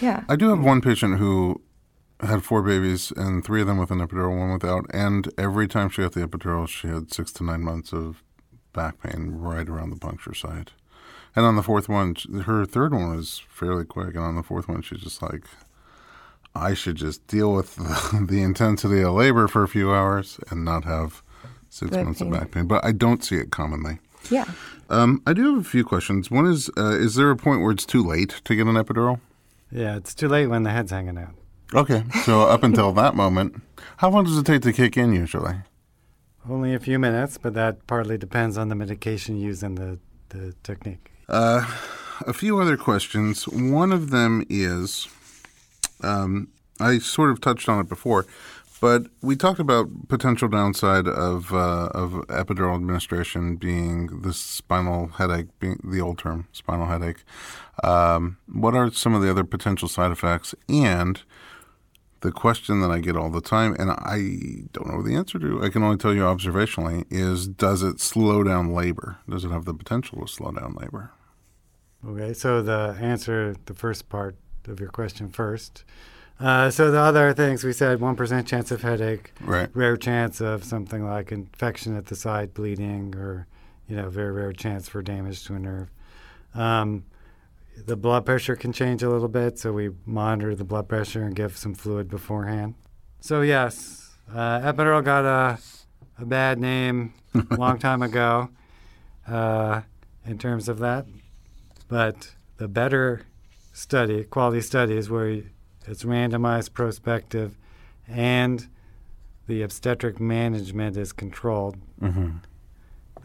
Yeah. I do have one patient who had four babies, and three of them with an epidural, one without. And every time she got the epidural, she had six to nine months of back pain right around the puncture site. And on the fourth one, her third one was fairly quick. And on the fourth one, she's just like, I should just deal with the, the intensity of labor for a few hours and not have six Back months pain. of back pain. But I don't see it commonly. Yeah. Um, I do have a few questions. One is, uh, is there a point where it's too late to get an epidural? Yeah, it's too late when the head's hanging out. Okay, so up until that moment, how long does it take to kick in usually? Only a few minutes, but that partly depends on the medication used and the, the technique. Uh, a few other questions. One of them is, um, I sort of touched on it before, but we talked about potential downside of uh, of epidural administration being the spinal headache, being the old term spinal headache. Um, what are some of the other potential side effects? And the question that I get all the time, and I don't know the answer to, I can only tell you observationally, is does it slow down labor? Does it have the potential to slow down labor? Okay, so the answer, the first part of your question first. Uh, so the other things we said, 1% chance of headache, Right. rare chance of something like infection at the site, bleeding, or, you know, very rare chance for damage to a nerve. Um, the blood pressure can change a little bit, so we monitor the blood pressure and give some fluid beforehand. So yes, uh, epidural got a, a bad name a long time ago uh, in terms of that, but the better study, quality studies, where it's randomized, prospective, and the obstetric management is controlled, Mm-hmm.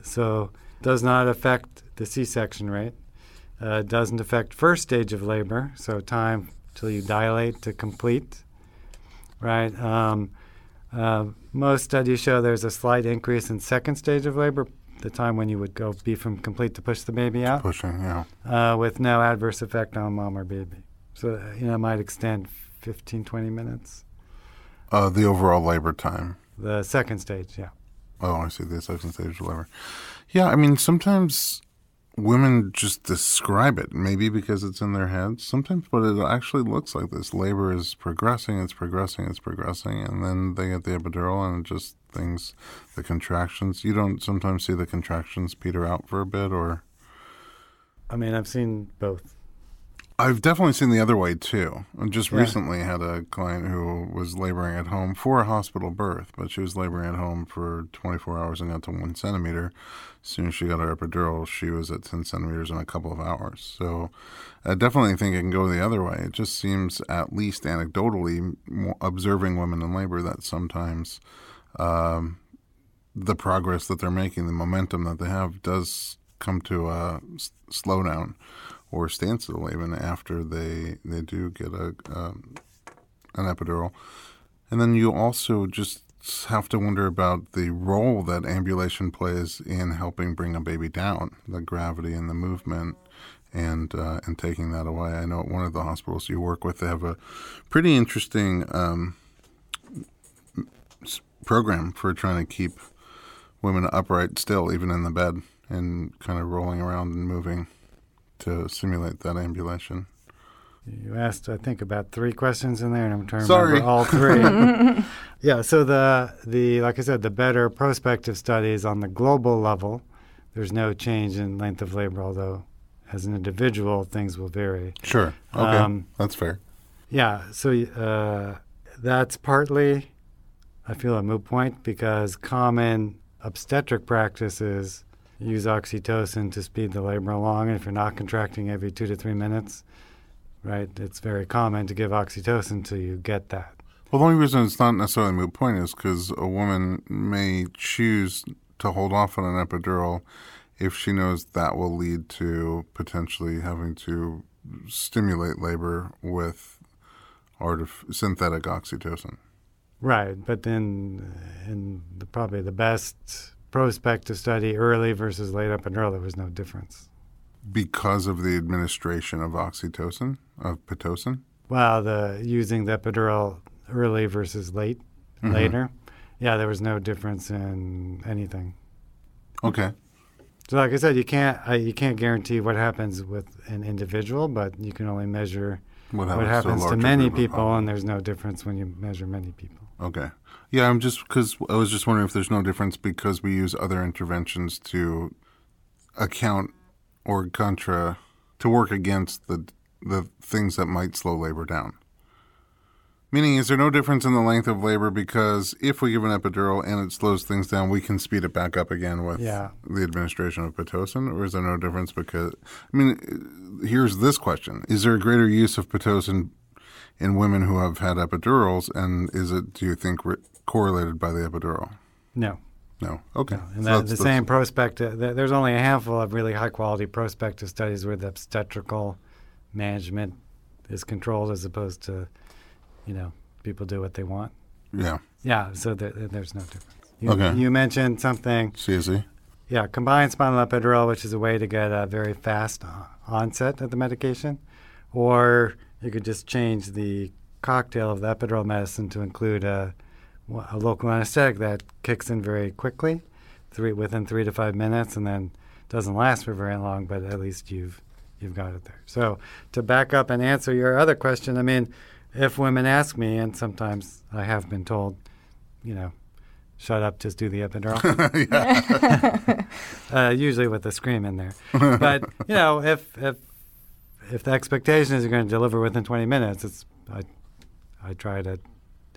so does not affect the C-section rate. Uh, doesn't affect first stage of labor, so time till you dilate to complete. Right. Um, uh, most studies show there's a slight increase in second stage of labor, the time when you would go be from complete to push the baby out, Pushing, yeah. uh, with no adverse effect on mom or baby. So you know, it might extend 15, 20 minutes. Uh, the overall labor time. The second stage, yeah. Oh, I see. The second stage of labor. Yeah, I mean, sometimes women just describe it, maybe because it's in their heads. Sometimes, but it actually looks like this. Labor is progressing, it's progressing, it's progressing, and then they get the epidural, and just things, the contractions. You don't sometimes see the contractions peter out for a bit, or I mean, I've seen both. I've definitely seen the other way too. I just Yeah. recently had a client who was laboring at home for a hospital birth, but she was laboring at home for 24 hours and got to one centimeter. As soon as she got her epidural, she was at 10 centimeters in a couple of hours. So I definitely think it can go the other way. It just seems, at least anecdotally, observing women in labor, that sometimes um, the progress that they're making, the momentum that they have, does come to a s- slowdown or standstill even after they they do get a um, an epidural, and then you also just have to wonder about the role that ambulation plays in helping bring a baby down, the gravity and the movement, and uh, and taking that away. I know at one of the hospitals you work with, they have a pretty interesting um, program for trying to keep women upright still, even in the bed, and kind of rolling around and moving to simulate that ambulation. You asked, I think, about three questions in there, and I'm trying to Sorry. remember all three. yeah. So the the like I said, the better prospective studies on the global level, there's no change in length of labor, although as an individual things will vary. Sure. Okay. Um, That's fair. Yeah. So uh, that's partly, I feel, a moot point because common obstetric practices use oxytocin to speed the labor along, and if you're not contracting every two to three minutes, right, it's very common to give oxytocin till you get that. Well, the only reason it's not necessarily a moot point is because a woman may choose to hold off on an epidural if she knows that will lead to potentially having to stimulate labor with artif- synthetic oxytocin. Right, but then uh, in the, probably the best prospective study, early versus late up epidural, there was no difference. Because of the administration of oxytocin, of Pitocin? Well, the using the epidural early versus late, Mhm. later, yeah, there was no difference in anything. Okay. So, like I said, you can't uh, you can't guarantee what happens with an individual, but you can only measure What what happens, happens to, to many people, and there's no difference when you measure many people. Okay. Yeah, I'm just because I was just wondering if there's no difference because we use other interventions to account or contra to work against the the things that might slow labor down. Meaning, is there no difference in the length of labor because if we give an epidural and it slows things down, we can speed it back up again with Yeah. the administration of pitocin, or is there no difference because? I mean, here's this question: Is there a greater use of pitocin in women who have had epidurals, and is it, do you think, re- correlated by the epidural? No, No. Okay. and So that, that's- the that's- same prospective. th- There's only a handful of really high quality prospective studies where the obstetrical management is controlled as opposed to, you know, people do what they want. Yeah. Yeah, so there, there's no difference. You, Okay. you mentioned something CSE. Yeah, combined spinal epidural, which is a way to get a very fast uh, onset of the medication, or you could just change the cocktail of the epidural medicine to include a, a local anesthetic that kicks in very quickly, three within three to five minutes, and then doesn't last for very long, but at least you've you've got it there. So to back up and answer your other question, I mean, if women ask me, and sometimes I have been told, you know, shut up, just do the epidural uh, usually with a scream in there. But you know, if if if the expectation is you're going to deliver within 20 minutes, it's I I try to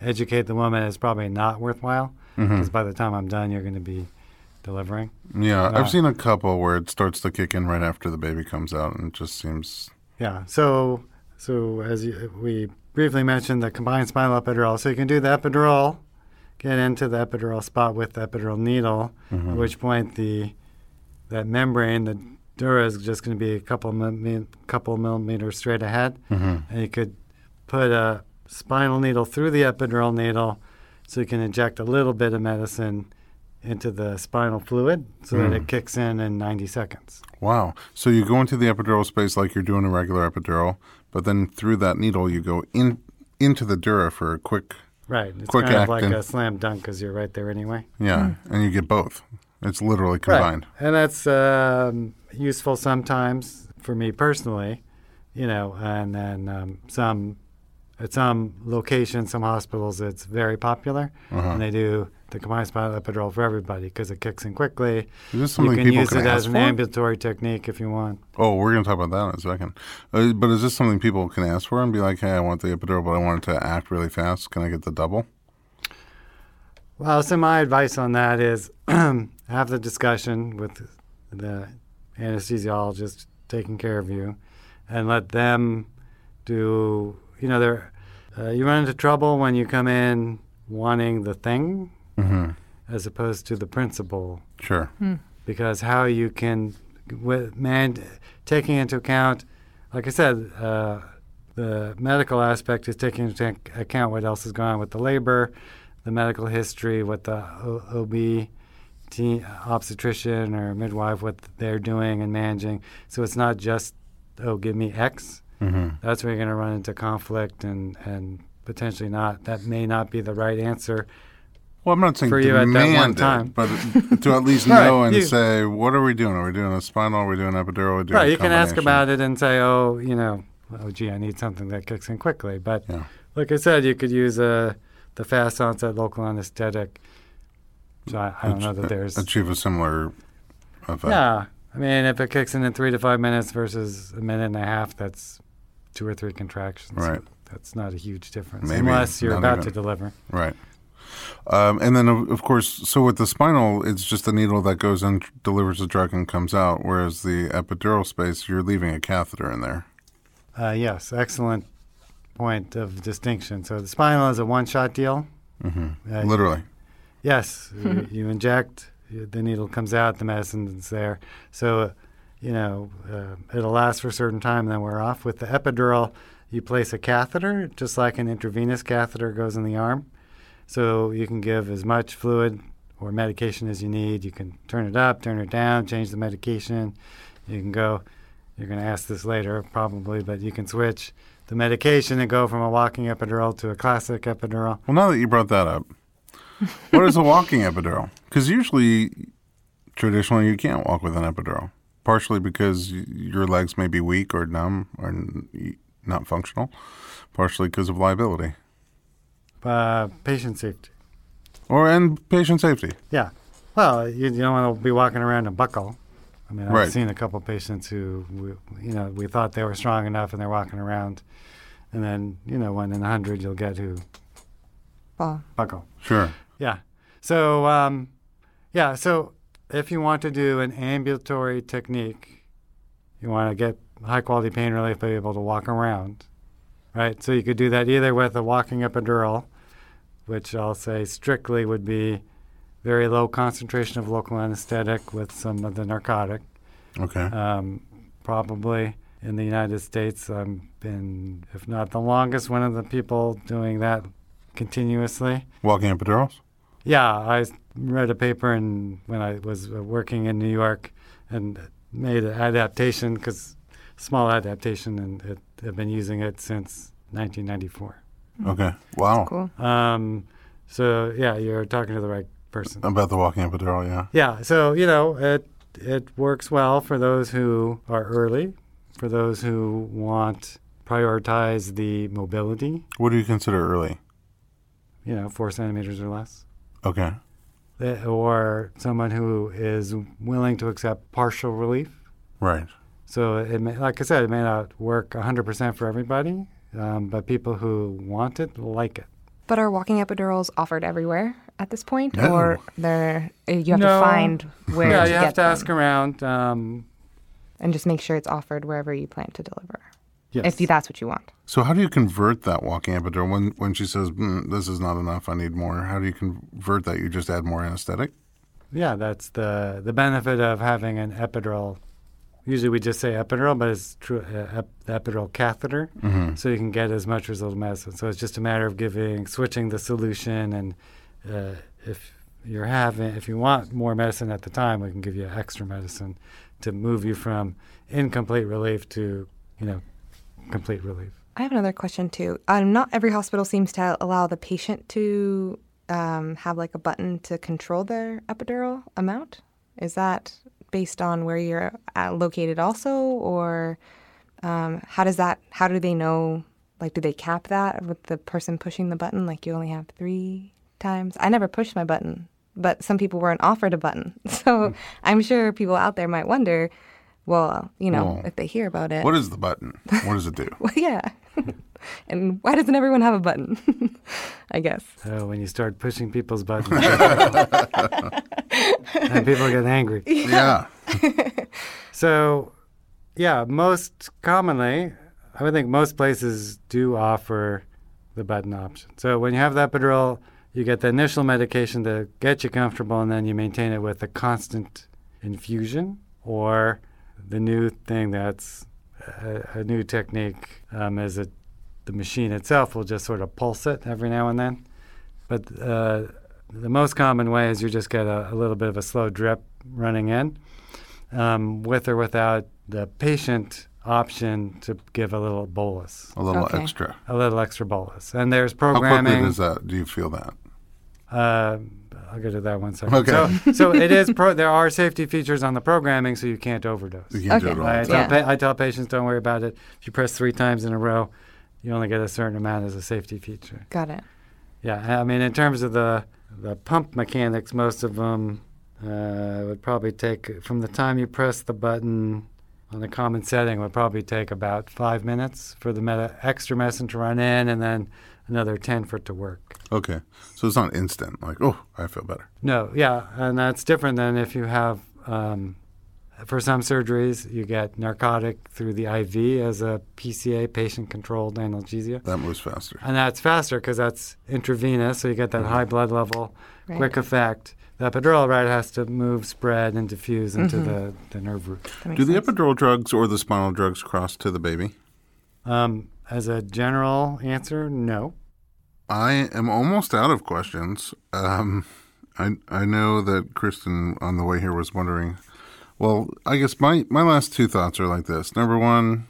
educate the woman it's probably not worthwhile because by the time I'm done, you're going to be delivering. Yeah. I've seen a couple where it starts to kick in right after the baby comes out, and it just seems. Yeah. So so as you, we briefly mentioned, the combined spinal epidural. So you can do the epidural, get into the epidural spot with the epidural needle, Mhm. at which point the that membrane, the dura, is just going to be a couple mi- couple millimeters straight ahead, Mhm. and you could put a spinal needle through the epidural needle, so you can inject a little bit of medicine into the spinal fluid, so that Mm. it kicks in in 90 seconds. Wow. So you go into the epidural space like you're doing a regular epidural, but then through that needle you go in into the dura for a quick. Right. It's Quick kind of like a slam dunk because you're right there anyway. Yeah, and you get both. It's literally combined. Right. And that's um, useful sometimes for me personally, you know, and then um, some at some locations, some hospitals, it's very popular, Uh-huh. and they do the combined spinal epidural for everybody because it kicks in quickly. Is this You something can people use can it ask as an ambulatory technique if you want. Oh, we're going to talk about that in a second. Uh, but is this something people can ask for and be like, "Hey, I want the epidural, but I want it to act really fast. Can I get the double?" Well, so my advice on that is have the discussion with the anesthesiologist taking care of you, and let them do. You know, there uh, you run into trouble when you come in wanting the thing Mm-hmm. as opposed to the principle, Sure. because how you can, with man, taking into account, like I said, uh, the medical aspect is taking into account what else is going on with the labor, the medical history, what the OB, te- obstetrician or midwife, what they're doing and managing. So it's not just, oh, give me X. Mm-hmm. That's where you're going to run into conflict and, and potentially not. That may not be the right answer. Well, I'm not saying For you at that demand one it, time. but to at least Right, know and you- say, what are we doing? Are we doing a spinal? Are we doing epidural? Are we doing Right, a you can ask about it and say, oh, you know, oh, gee, I need something that kicks in quickly. But Yeah. like I said, you could use uh, the fast onset local anesthetic. So I, I don't know that there's. achieve a similar effect. Yeah, I mean, if it kicks in in three to five minutes versus a minute and a half, that's two or three contractions. Right. That's not a huge difference, Maybe unless you're about even. to deliver. Right. Um, and then, of, of course, so with the spinal, it's just a needle that goes in, delivers the drug, and comes out. Whereas the epidural space, you're leaving a catheter in there. Uh, yes, excellent point of distinction. So the spinal is a one-shot deal. hmm Uh, Literally. Yes, you, you inject, the needle comes out, the medicine's there. So, you know, uh, it'll last for a certain time, then we're off. With the epidural, you place a catheter, just like an intravenous catheter goes in the arm. So you can give as much fluid or medication as you need. You can turn it up, turn it down, change the medication. You can go, you're going to ask this later probably, but you can switch the medication and go from a walking epidural to a classic epidural. Well, now that you brought that up, what is a walking epidural? Because usually, traditionally, you can't walk with an epidural, partially because your legs may be weak or numb or not functional, partially because of liability Uh, patient safety. or and patient safety. Yeah. Well, you, you don't want to be walking around and buckle. I mean, I've Right. seen a couple patients who, we, you know, we thought they were strong enough and they're walking around. And then, you know, one in a hundred you'll get who Well, buckle. Sure. Yeah. So, um, yeah. So, if you want to do an ambulatory technique, you want to get high quality pain relief, be able to walk around, right? So, you could do that either with a walking epidural, which I'll say strictly would be very low concentration of local anesthetic with some of the narcotic. Okay. Um, probably in the United States, I've been, if not the longest, one of the people doing that continuously. walking epidurals. Yeah, I read a paper in, when I was uh, working in New York and made an adaptation, because small adaptation, and it, I've been using it since 1994. Okay. Wow. cool. Um, so yeah, you're talking to the right person. About the walking epidural, yeah. Yeah, so you know it it works well for those who are early, for those who want prioritize the mobility. What do you consider early? You know, four centimeters or less. Okay. Or someone who is willing to accept partial relief. Right. So, it may, like I said, it may not work 100% for everybody, um, but people who want it like it. But are walking epidurals offered everywhere at this point, No. or they're uh, you have No. to find where yeah, to you get have to them ask around. Um, and just make sure it's offered wherever you plan to deliver, yes. if that's what you want. So how do you convert that walking epidural when when she says mm, this is not enough, I need more? How do you convert that? You just add more anesthetic. yeah, that's the the benefit of having an epidural. Usually we just say epidural, but it's true uh, ep- the epidural catheter. Mm-hmm. so you can get as much result medicine. So it's just a matter of giving, switching the solution, and uh, if you're having, if you want more medicine at the time, we can give you extra medicine to move you from incomplete relief to, you know, complete relief. I have another question too. Um, not every hospital seems to allow the patient to um, have like a button to control their epidural amount. Is that based on where you're uh, located also, or um, how does that? How do they know? Like, do they cap that with the person pushing the button? Like, you only have three times. I never pushed my button, but some people weren't offered a button. So I'm sure people out there might wonder. Well, you know, Well, if they hear about it, What is the button? What does it do? well, yeah. and why doesn't everyone have a button? I guess. So when you start pushing people's buttons, and people get angry. yeah. So, yeah, most commonly, I would think most places do offer the button option. So when you have the epidural, you get the initial medication to get you comfortable, and then you maintain it with a constant infusion, or the new thing that's a, a new technique um, is that the machine itself will just sort of pulse it every now and then. But uh, the most common way is you just get a, a little bit of a slow drip running in um, with or without the patient option to give a little bolus, A little Okay. extra. a little extra bolus. And there's programming. How quickly programming. does that? Do you feel that? Uh, I'll get to that one second. Okay. So, so it is. Pro- there are safety features on the programming, so you can't overdose. You can't Okay. do it all. I tell. Yeah. pa- I tell patients, don't worry about it. If you press three times in a row, you only get a certain amount as a safety feature. Got it. Yeah, I mean, in terms of the the pump mechanics, most of them uh, would probably take from the time you press the button on the common setting would probably take about five minutes for the meta- extra medicine to run in, and then another ten for it to work. Okay. So it's not instant. Like, oh, I feel better. No, yeah, and that's different than if you have. Um, for some surgeries, you get narcotic through the IV as a PCA, patient-controlled analgesia. That moves faster. And that's faster because that's intravenous, so you get that high blood level, Right. quick effect. The epidural, right, has to move, spread, and diffuse into Mhm. the, the nerve root. That makes Do the epidural drugs or the spinal drugs cross to the baby? Um, as a general answer, no. I am almost out of questions. Um, I I know that Kristen on the way here was wondering. Well, I guess my my last two thoughts are like this. Number one,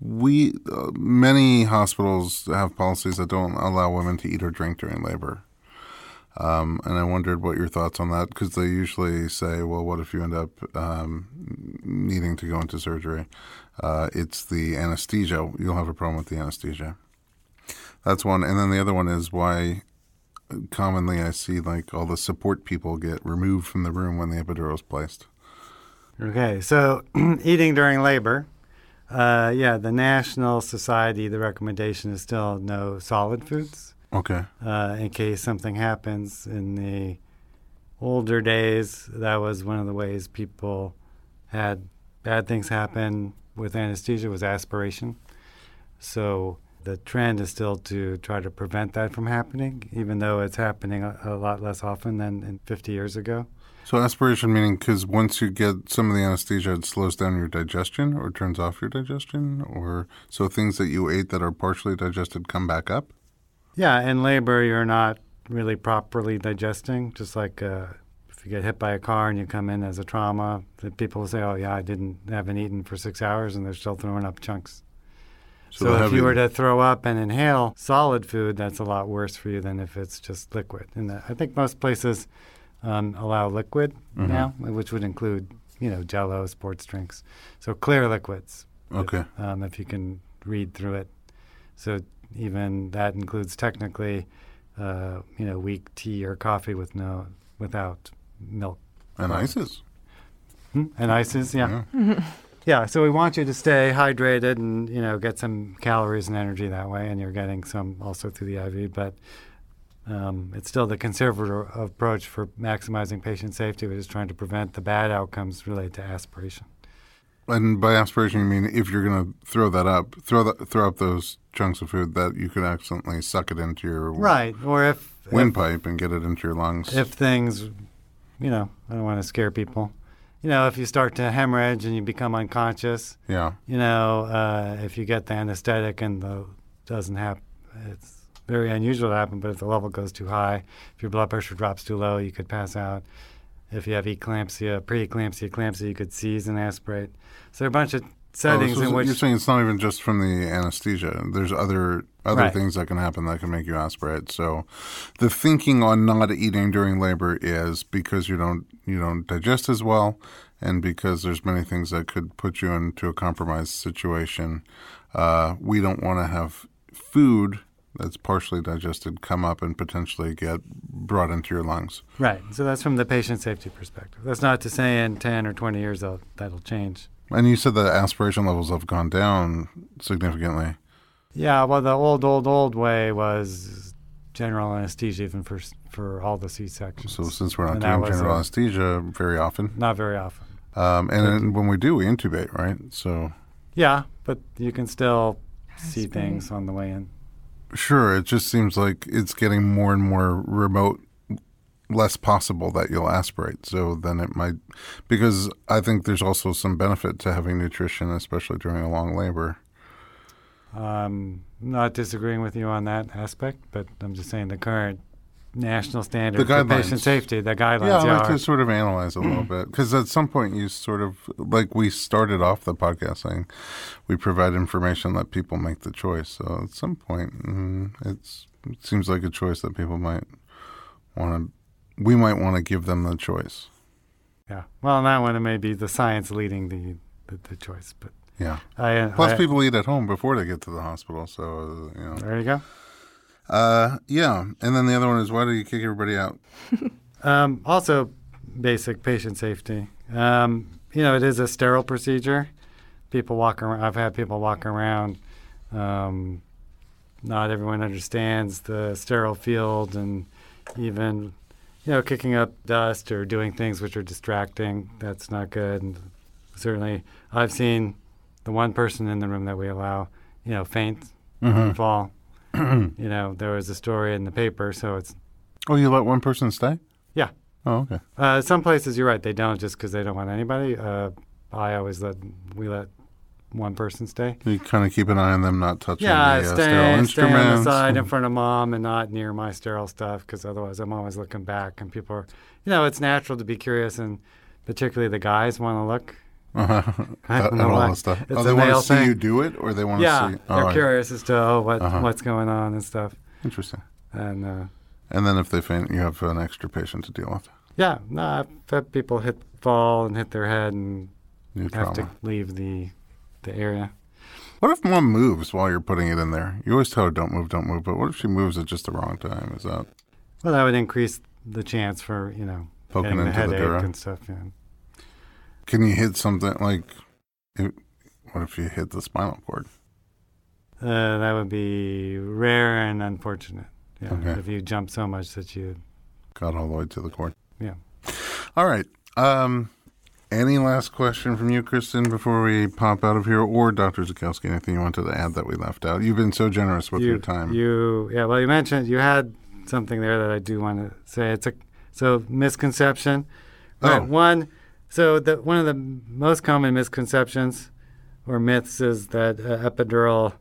we uh, many hospitals have policies that don't allow women to eat or drink during labor. Um, and I wondered what your thoughts on that because they usually say, well, what if you end up um, needing to go into surgery? Uh, it's the anesthesia. You'll have a problem with the anesthesia. That's one. And then the other one is why commonly I see like all the support people get removed from the room when the epidural is placed. Okay, so eating during labor. Uh, yeah, the National Society, the recommendation is still no solid foods. Okay. Uh, in case something happens in the older days, that was one of the ways people had bad things happen with anesthesia was aspiration. So the trend is still to try to prevent that from happening, even though it's happening a, a lot less often than in 50 years ago. So aspiration meaning because once you get some of the anesthesia, it slows down your digestion or turns off your digestion, or so things that you ate that are partially digested come back up. Yeah, in labor, you're not really properly digesting. Just like uh, if you get hit by a car and you come in as a trauma, people will say, "Oh yeah, I didn't haven't eaten for six hours," and they're still throwing up chunks. So So, if you were to throw up and inhale solid food, that's a lot worse for you than if it's just liquid. And uh, I think most places um, allow liquid Mhm. now, which would include, you know, Jello, sports drinks. So clear liquids. if- Okay. um, if you can read through it. So even that includes technically, uh, you know, weak tea or coffee with no without milk And. ices. Hmm? and ices. Yeah. Yeah, so we want you to stay hydrated and you know get some calories and energy that way, and you're getting some also through the IV. But um, it's still the conservative approach for maximizing patient safety, which is trying to prevent the bad outcomes related to aspiration. And by aspiration, you mean if you're going to throw that up, throw that, throw up those chunks of food that you could accidentally suck it into your Right, or if windpipe and get it into your lungs. if things, you know, I don't want to scare people. You know, if you start to hemorrhage and you become unconscious, yeah. you know, uh, if you get the anesthetic and the doesn't happen, it's very unusual to happen. But if the level goes too high, if your blood pressure drops too low, you could pass out. If you have eclampsia, preeclampsia, eclampsia, you could seize and aspirate. So there are a bunch of settings oh, so in which you're saying it's not even just from the anesthesia. There's other other Right. things that can happen that can make you aspirate. So, the thinking on not eating during labor is because you don't you don't digest as well, and because there's many things that could put you into a compromised situation. Uh, we don't want to have food that's partially digested come up and potentially get brought into your lungs. right. So that's from the patient safety perspective. That's not to say in ten or twenty years that'll, that'll change. And you said the aspiration levels have gone down significantly. Yeah, well, the old, old, old way was general anesthesia, even for for all the C sections. So since we're not And doing general a- anesthesia very often, Not very often. um, and then when we do, we intubate, right? So Yeah, but you can still see Aspirate. things on the way in. sure, it just seems like it's getting more and more remote, less possible that you'll aspirate. So then it might, because I think there's also some benefit to having nutrition, especially during a long labor. Um, not disagreeing with you on that aspect, but I'm just saying the current national standard The for patient safety, the guidelines Yeah, I'd like are. to sort of analyze a little bit because at some point you sort of like we started off the podcast saying we provide information, let people make the choice. So at some point, mm, it's it seems like a choice that people might want to. We might want to give them the choice. Yeah. Well, on that one, it may be the science leading the, the, the choice, but Yeah. I. Plus, I- people eat at home before they get to the hospital. So uh, you know. There you go. Uh, yeah, and then the other one is why do you kick everybody out? Um, also, basic patient safety. Um, you know, it is a sterile procedure. People walk around. I've had people walk around. Um, not everyone understands the sterile field, and even you know, kicking up dust or doing things which are distracting. That's not good. And certainly, I've seen the one person in the room that we allow, you know, faint and fall. you know, there was a story in the paper, so it's Oh, you let one person stay? Yeah. Oh, okay. Uh, some places, you're right, they don't just because they don't want anybody. Uh, I always let we let one person stay. You kind of keep an eye on them not touching Yeah, the uh, stay, sterile stay on instruments. the side in front of mom and not near my sterile stuff because otherwise I'm always looking back and people are, you know, it's natural to be curious and particularly the guys want to look. Uh-huh. At all the stuff. It's oh, they want to see thing. you do it, or they want to Yeah, see. they're oh, curious as to oh, what Uh-huh. what's going on and stuff. Interesting. And uh, And then if they faint, you have an extra patient to deal with. yeah, no, I've had people hit fall and hit their head and New have trauma. to leave the the area. What if mom moves while you're putting it in there? You always tell her don't move, don't move, but what if she moves at just the wrong time? Is that Well, that would increase the chance for you know poking into the headache dura? and stuff. Yeah. Can you hit something like? It, what if you hit the spinal cord? Uh, that would be rare and unfortunate. Yeah, Okay. if you jump so much that you, Got all the way to the cord. yeah. All right. Um, any last question from you, Kristen, before we pop out of here, or Dr. Zakowski? Anything you wanted to add that we left out? You've been so generous with you, your time. You, yeah. Well, you mentioned you had something there that I do want to say. It's a so misconception. Right, Oh. one. So the one of the most common misconceptions or myths is that uh, epidural,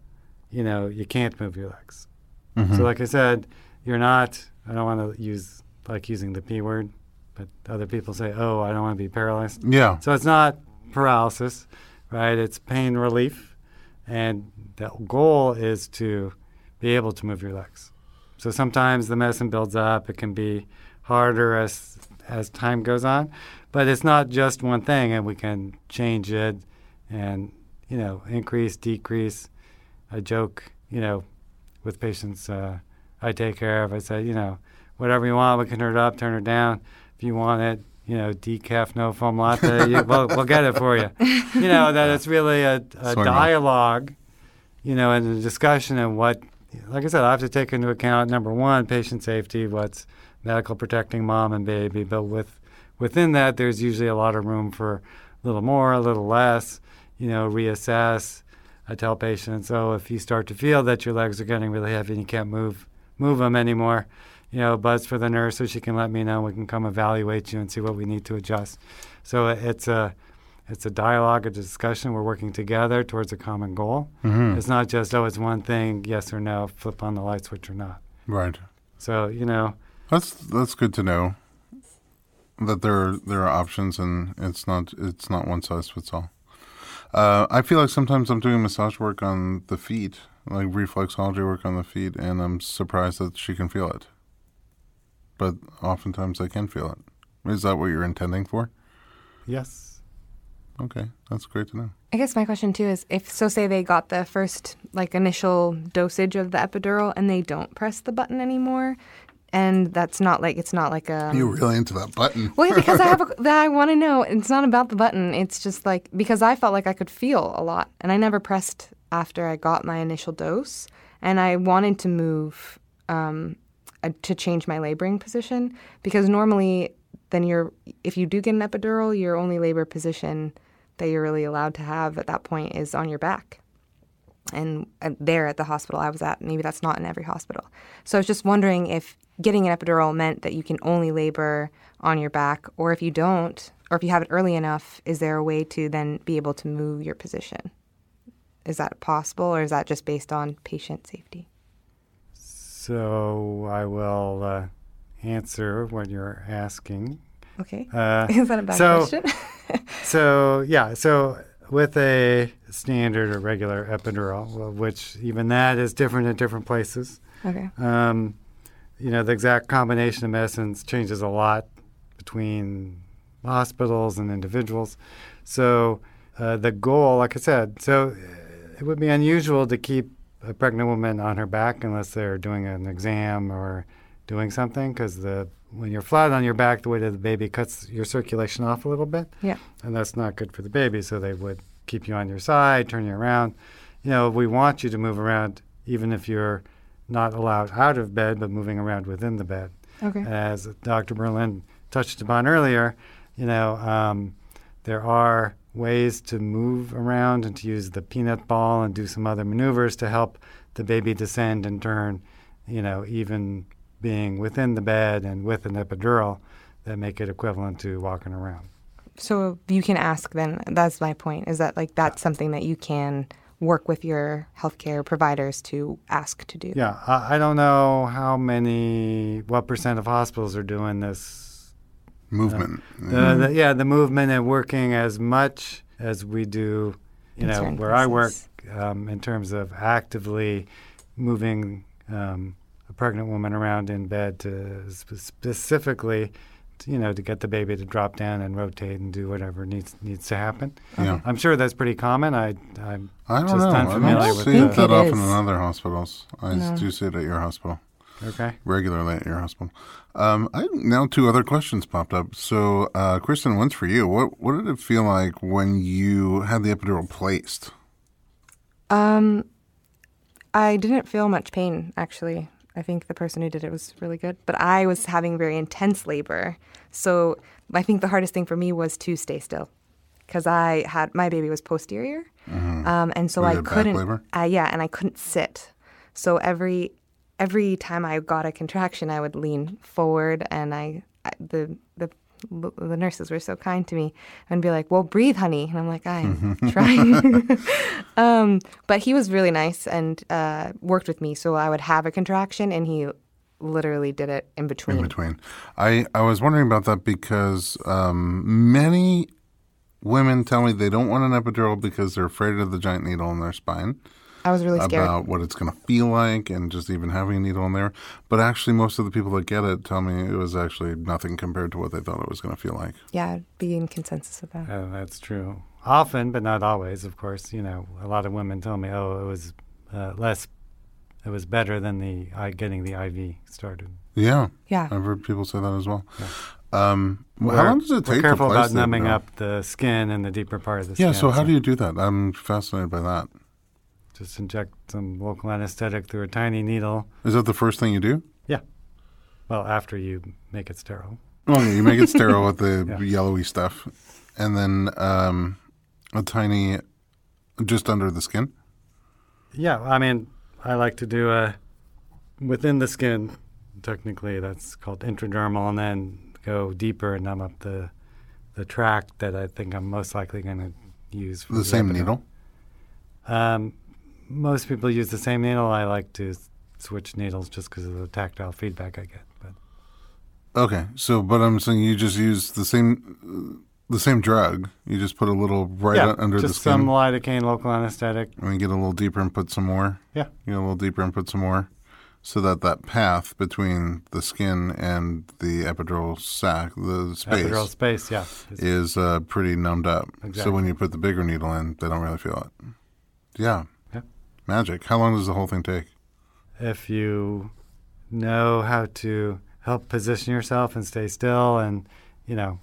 you know, you can't move your legs. Mhm. So, like I said, you're not. I don't want to use like using the p word, but other people say, "Oh, I don't want to be paralyzed." yeah. So it's not paralysis, right? It's pain relief, and the goal is to be able to move your legs. So sometimes the medicine builds up. It can be harder as as time goes on, but it's not just one thing, and we can change it, and you know, increase, decrease. I joke, you know, with patients uh, I take care of. I say, you know, whatever you want, we can turn it up, turn it down. If you want it, you know, decaf, no foam latte, you, we'll, we'll get it for you. You know, that it's really a, a dialogue, you know, and a discussion and what, like I said, I have to take into account number one, patient safety, what's medical protecting mom and baby, but with within that, there's usually a lot of room for a little more, a little less, you know, reassess. I tell patients, oh, if you start to feel that your legs are getting really heavy and you can't move move them anymore, you know, buzz for the nurse so she can let me know. We can come evaluate you and see what we need to adjust. So it's a it's a dialogue, a discussion. We're working together towards a common goal. Mhm. It's not just oh, it's one thing, yes or no, flip on the light switch or not. Right. So you know, That's that's good to know. That there are, there are options and it's not it's not one size fits all. Uh, I feel like sometimes I'm doing massage work on the feet, like reflexology work on the feet, and I'm surprised that she can feel it. But oftentimes I can feel it. Is that what you're intending for? yes, Okay, that's great to know. I guess my question too is if so say they got the first like initial dosage of the epidural and they don't press the button anymore and that's not like it's not like a You're really into that button. Well, because I have a, that I want to know. It's not about the button. It's just like because I felt like I could feel a lot, and I never pressed after I got my initial dose, and I wanted to move um, to change my laboring position because normally, then you're if you do get an epidural, your only labor position that you're really allowed to have at that point is on your back. And there at the hospital I was at, maybe that's not in every hospital. So I was just wondering if getting an epidural meant that you can only labor on your back, or if you don't, or if you have it early enough, is there a way to then be able to move your position? Is that possible, or is that just based on patient safety? So I will uh, answer what you're asking. Okay. Uh, Is that a bad so- question? so yeah, so with a standard or regular epidural, which even that is different in different places. okay. Um, you know, the exact combination of medicines changes a lot between hospitals and individuals. So uh, the goal, like I said, so it would be unusual to keep a pregnant woman on her back unless they're doing an exam or doing something because the when you're flat on your back, the weight of the baby cuts your circulation off a little bit, Yeah. and that's not good for the baby. So they would keep you on your side, turn you around. You know, we want you to move around even if you're not allowed out of bed, but moving around within the bed. Okay. As Dr. Berlin touched upon earlier, you know, um, there are ways to move around and to use the peanut ball and do some other maneuvers to help the baby descend and turn, you know, even being within the bed and with an epidural that make it equivalent to walking around. So you can ask then. That's my point. Is that like that's something that you can work with your healthcare providers to ask to do? Yeah, I, I don't know how many, what percent of hospitals are doing this. Movement. The, the, yeah, the movement and working as much as we do, you In know, certain where I work um, in terms of actively moving um, a pregnant woman around in bed to sp- specifically, to, you know, to get the baby to drop down and rotate and do whatever needs needs to happen. yeah. I'm sure that's pretty common. I, I'm I don't just know. I unfamiliar don't with see it that often think in other hospitals. I No. do see it at your hospital. Okay. regularly at your hospital. Um, I now two other questions popped up. So, uh, Kristen, one's for you. What what did it feel like when you had the epidural placed? Um, I didn't feel much pain actually. I think the person who did it was really good, but I was having very intense labor. So I think the hardest thing for me was to stay still, because I had my baby was posterior, um, and so I had couldn't. labor? Uh, yeah, and I couldn't sit. So every every time I got a contraction, I would lean forward, and I, I the the the nurses were so kind to me and be like, "Well, breathe, honey," and I'm like, "I'm trying." um, but he was really nice and uh, worked with me, so I would have a contraction, and he literally did it in between. in between. I, I was wondering about that because um, many women tell me they don't want an epidural because they're afraid of the giant needle in their spine, I was really scared. about what it's going to feel like, and just even having a needle in there. But actually, most of the people that get it tell me it was actually nothing compared to what they thought it was going to feel like. yeah, I'd be in consensus with that. Uh, that's true. Often, but not always, of course. You know, a lot of women tell me, "Oh, it was uh, less, it was better than the I getting the IV started." Yeah, Yeah. I've heard people say that as well. Um, well, how long does it we're take careful to place about numbing the epidural? up the skin and the deeper part of the Yeah, skin. so how do you do that? I'm fascinated by that. Just inject some local anesthetic through a tiny needle? Is that the first thing you do? Yeah. Well, after you make it sterile. Well, you make it sterile with the Yeah. yellowy stuff, and then um, a tiny, just under the skin. Yeah, I mean, I like to do a within the skin. Technically, that's called intradermal, and then go deeper and numb up the the tract that I think I'm most likely going to use. For The same epidural. needle. Um, most people use the same needle. I like to switch needles just because of the tactile feedback I get. But Okay, so but I'm saying you just use the same, the same drug. You just put a little right yeah, under the skin, Just some lidocaine local anesthetic. and then get a little deeper and put some more. Yeah. You get a little deeper and put some more, so that that path between the skin and the epidural sac, the space, Epidural space, yeah. is- is uh, pretty numbed up. Exactly. So when you put the bigger needle in, they don't really feel it. Yeah. Yeah. Magic. How long does the whole thing take? if you know how to help position yourself and stay still and you know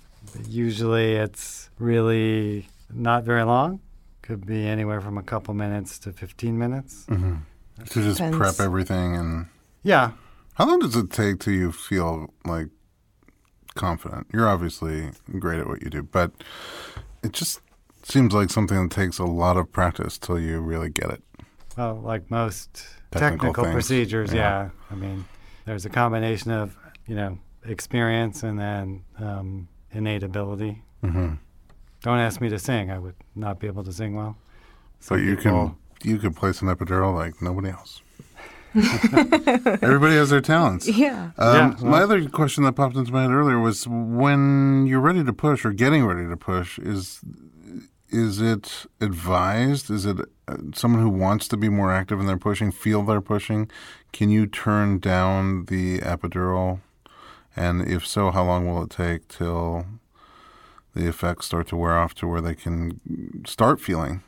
usually it's really not very long could be anywhere from a couple minutes to 15 minutes Mm-hmm. To just Depends. prep everything and yeah how long does it take till you feel like confident? You're obviously great at what you do, but it just seems like something that takes a lot of practice till you really get it. Well like most Technical technical, procedures yeah. yeah. i mean there's a combination of you know experience and then um, innate ability Mm-hmm. don't ask me to sing i would not be able to sing well But Some you people- can you can place an epidural like nobody else. Everybody has their talents. Yeah. Um, Yeah, my other question that popped into my head earlier was when you're ready to push or getting ready to push, is is it advised? Is it uh, someone who wants to be more active and they're pushing, feel they're pushing? Can you turn down the epidural? And if so, how long will it take till the effects start to wear off to where they can start feeling?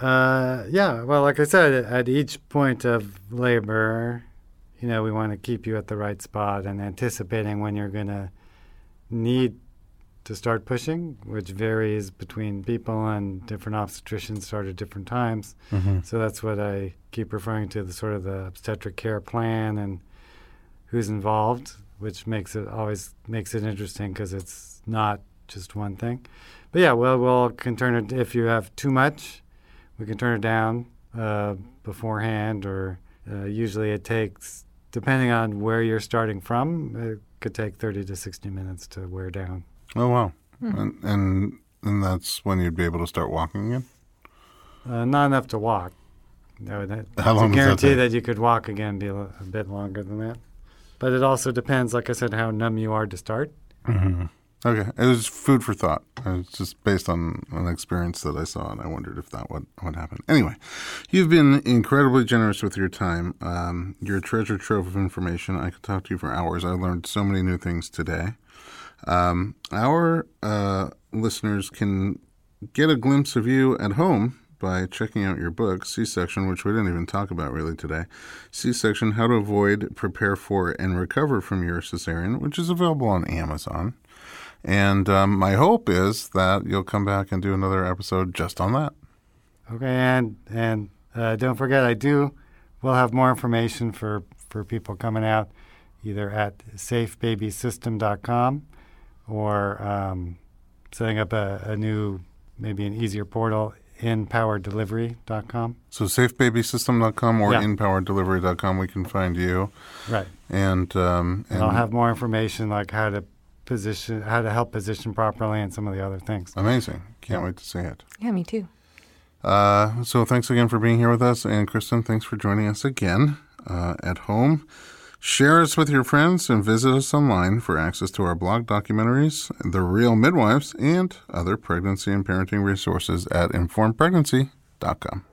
Uh, yeah. Well, like I said, at each point of labor, you know, we want to keep you at the right spot and anticipating when you're going to need to start pushing, which varies between people and different obstetricians start at different times. Mm-hmm. So that's what I keep referring to the sort of the obstetric care plan and who's involved, which makes it always makes it interesting because it's not just one thing. But yeah, well, we'll can turn it if you have too much, we can turn it down uh, beforehand, or uh, usually it takes, depending on where you're starting from, it could take 30 to 60 minutes to wear down. Oh wow! and, and and that's when you'd be able to start walking again. Uh, not enough to walk. No, that, How long that guarantee take? that, you could walk again be a, a bit longer than that. But it also depends, like I said, how numb you are to start. Okay, it was food for thought. It was just based on an experience that I saw, and I wondered if that would would happen. Anyway, you've been incredibly generous with your time. Um, you're a treasure trove of information. I could talk to you for hours. I learned so many new things today. Um, our uh, listeners can get a glimpse of you at home by checking out your book, C Section, which we didn't even talk about really today. C Section How to Avoid, Prepare for, and Recover from Your Cesarean, which is available on Amazon. And um, my hope is that you'll come back and do another episode just on that. Okay, and and uh, don't forget, I do. We'll have more information for for people coming out, either at safebabysystem.com or um, setting up a, a new, maybe an easier portal in powerdelivery.com. So safebabysystem.com or Yeah. inpowerdelivery.com, we can find you. Right. And, um, And I'll have more information like how to position, how to help position properly, and some of the other things. amazing. Can't Yeah. wait to see it. Yeah, me too. Uh, so thanks again for being here with us. And Kristen, thanks for joining us again uh, at home. Share us with your friends and visit us online for access to our blog documentaries, The Real Midwives, and other pregnancy and parenting resources at informedpregnancy.com.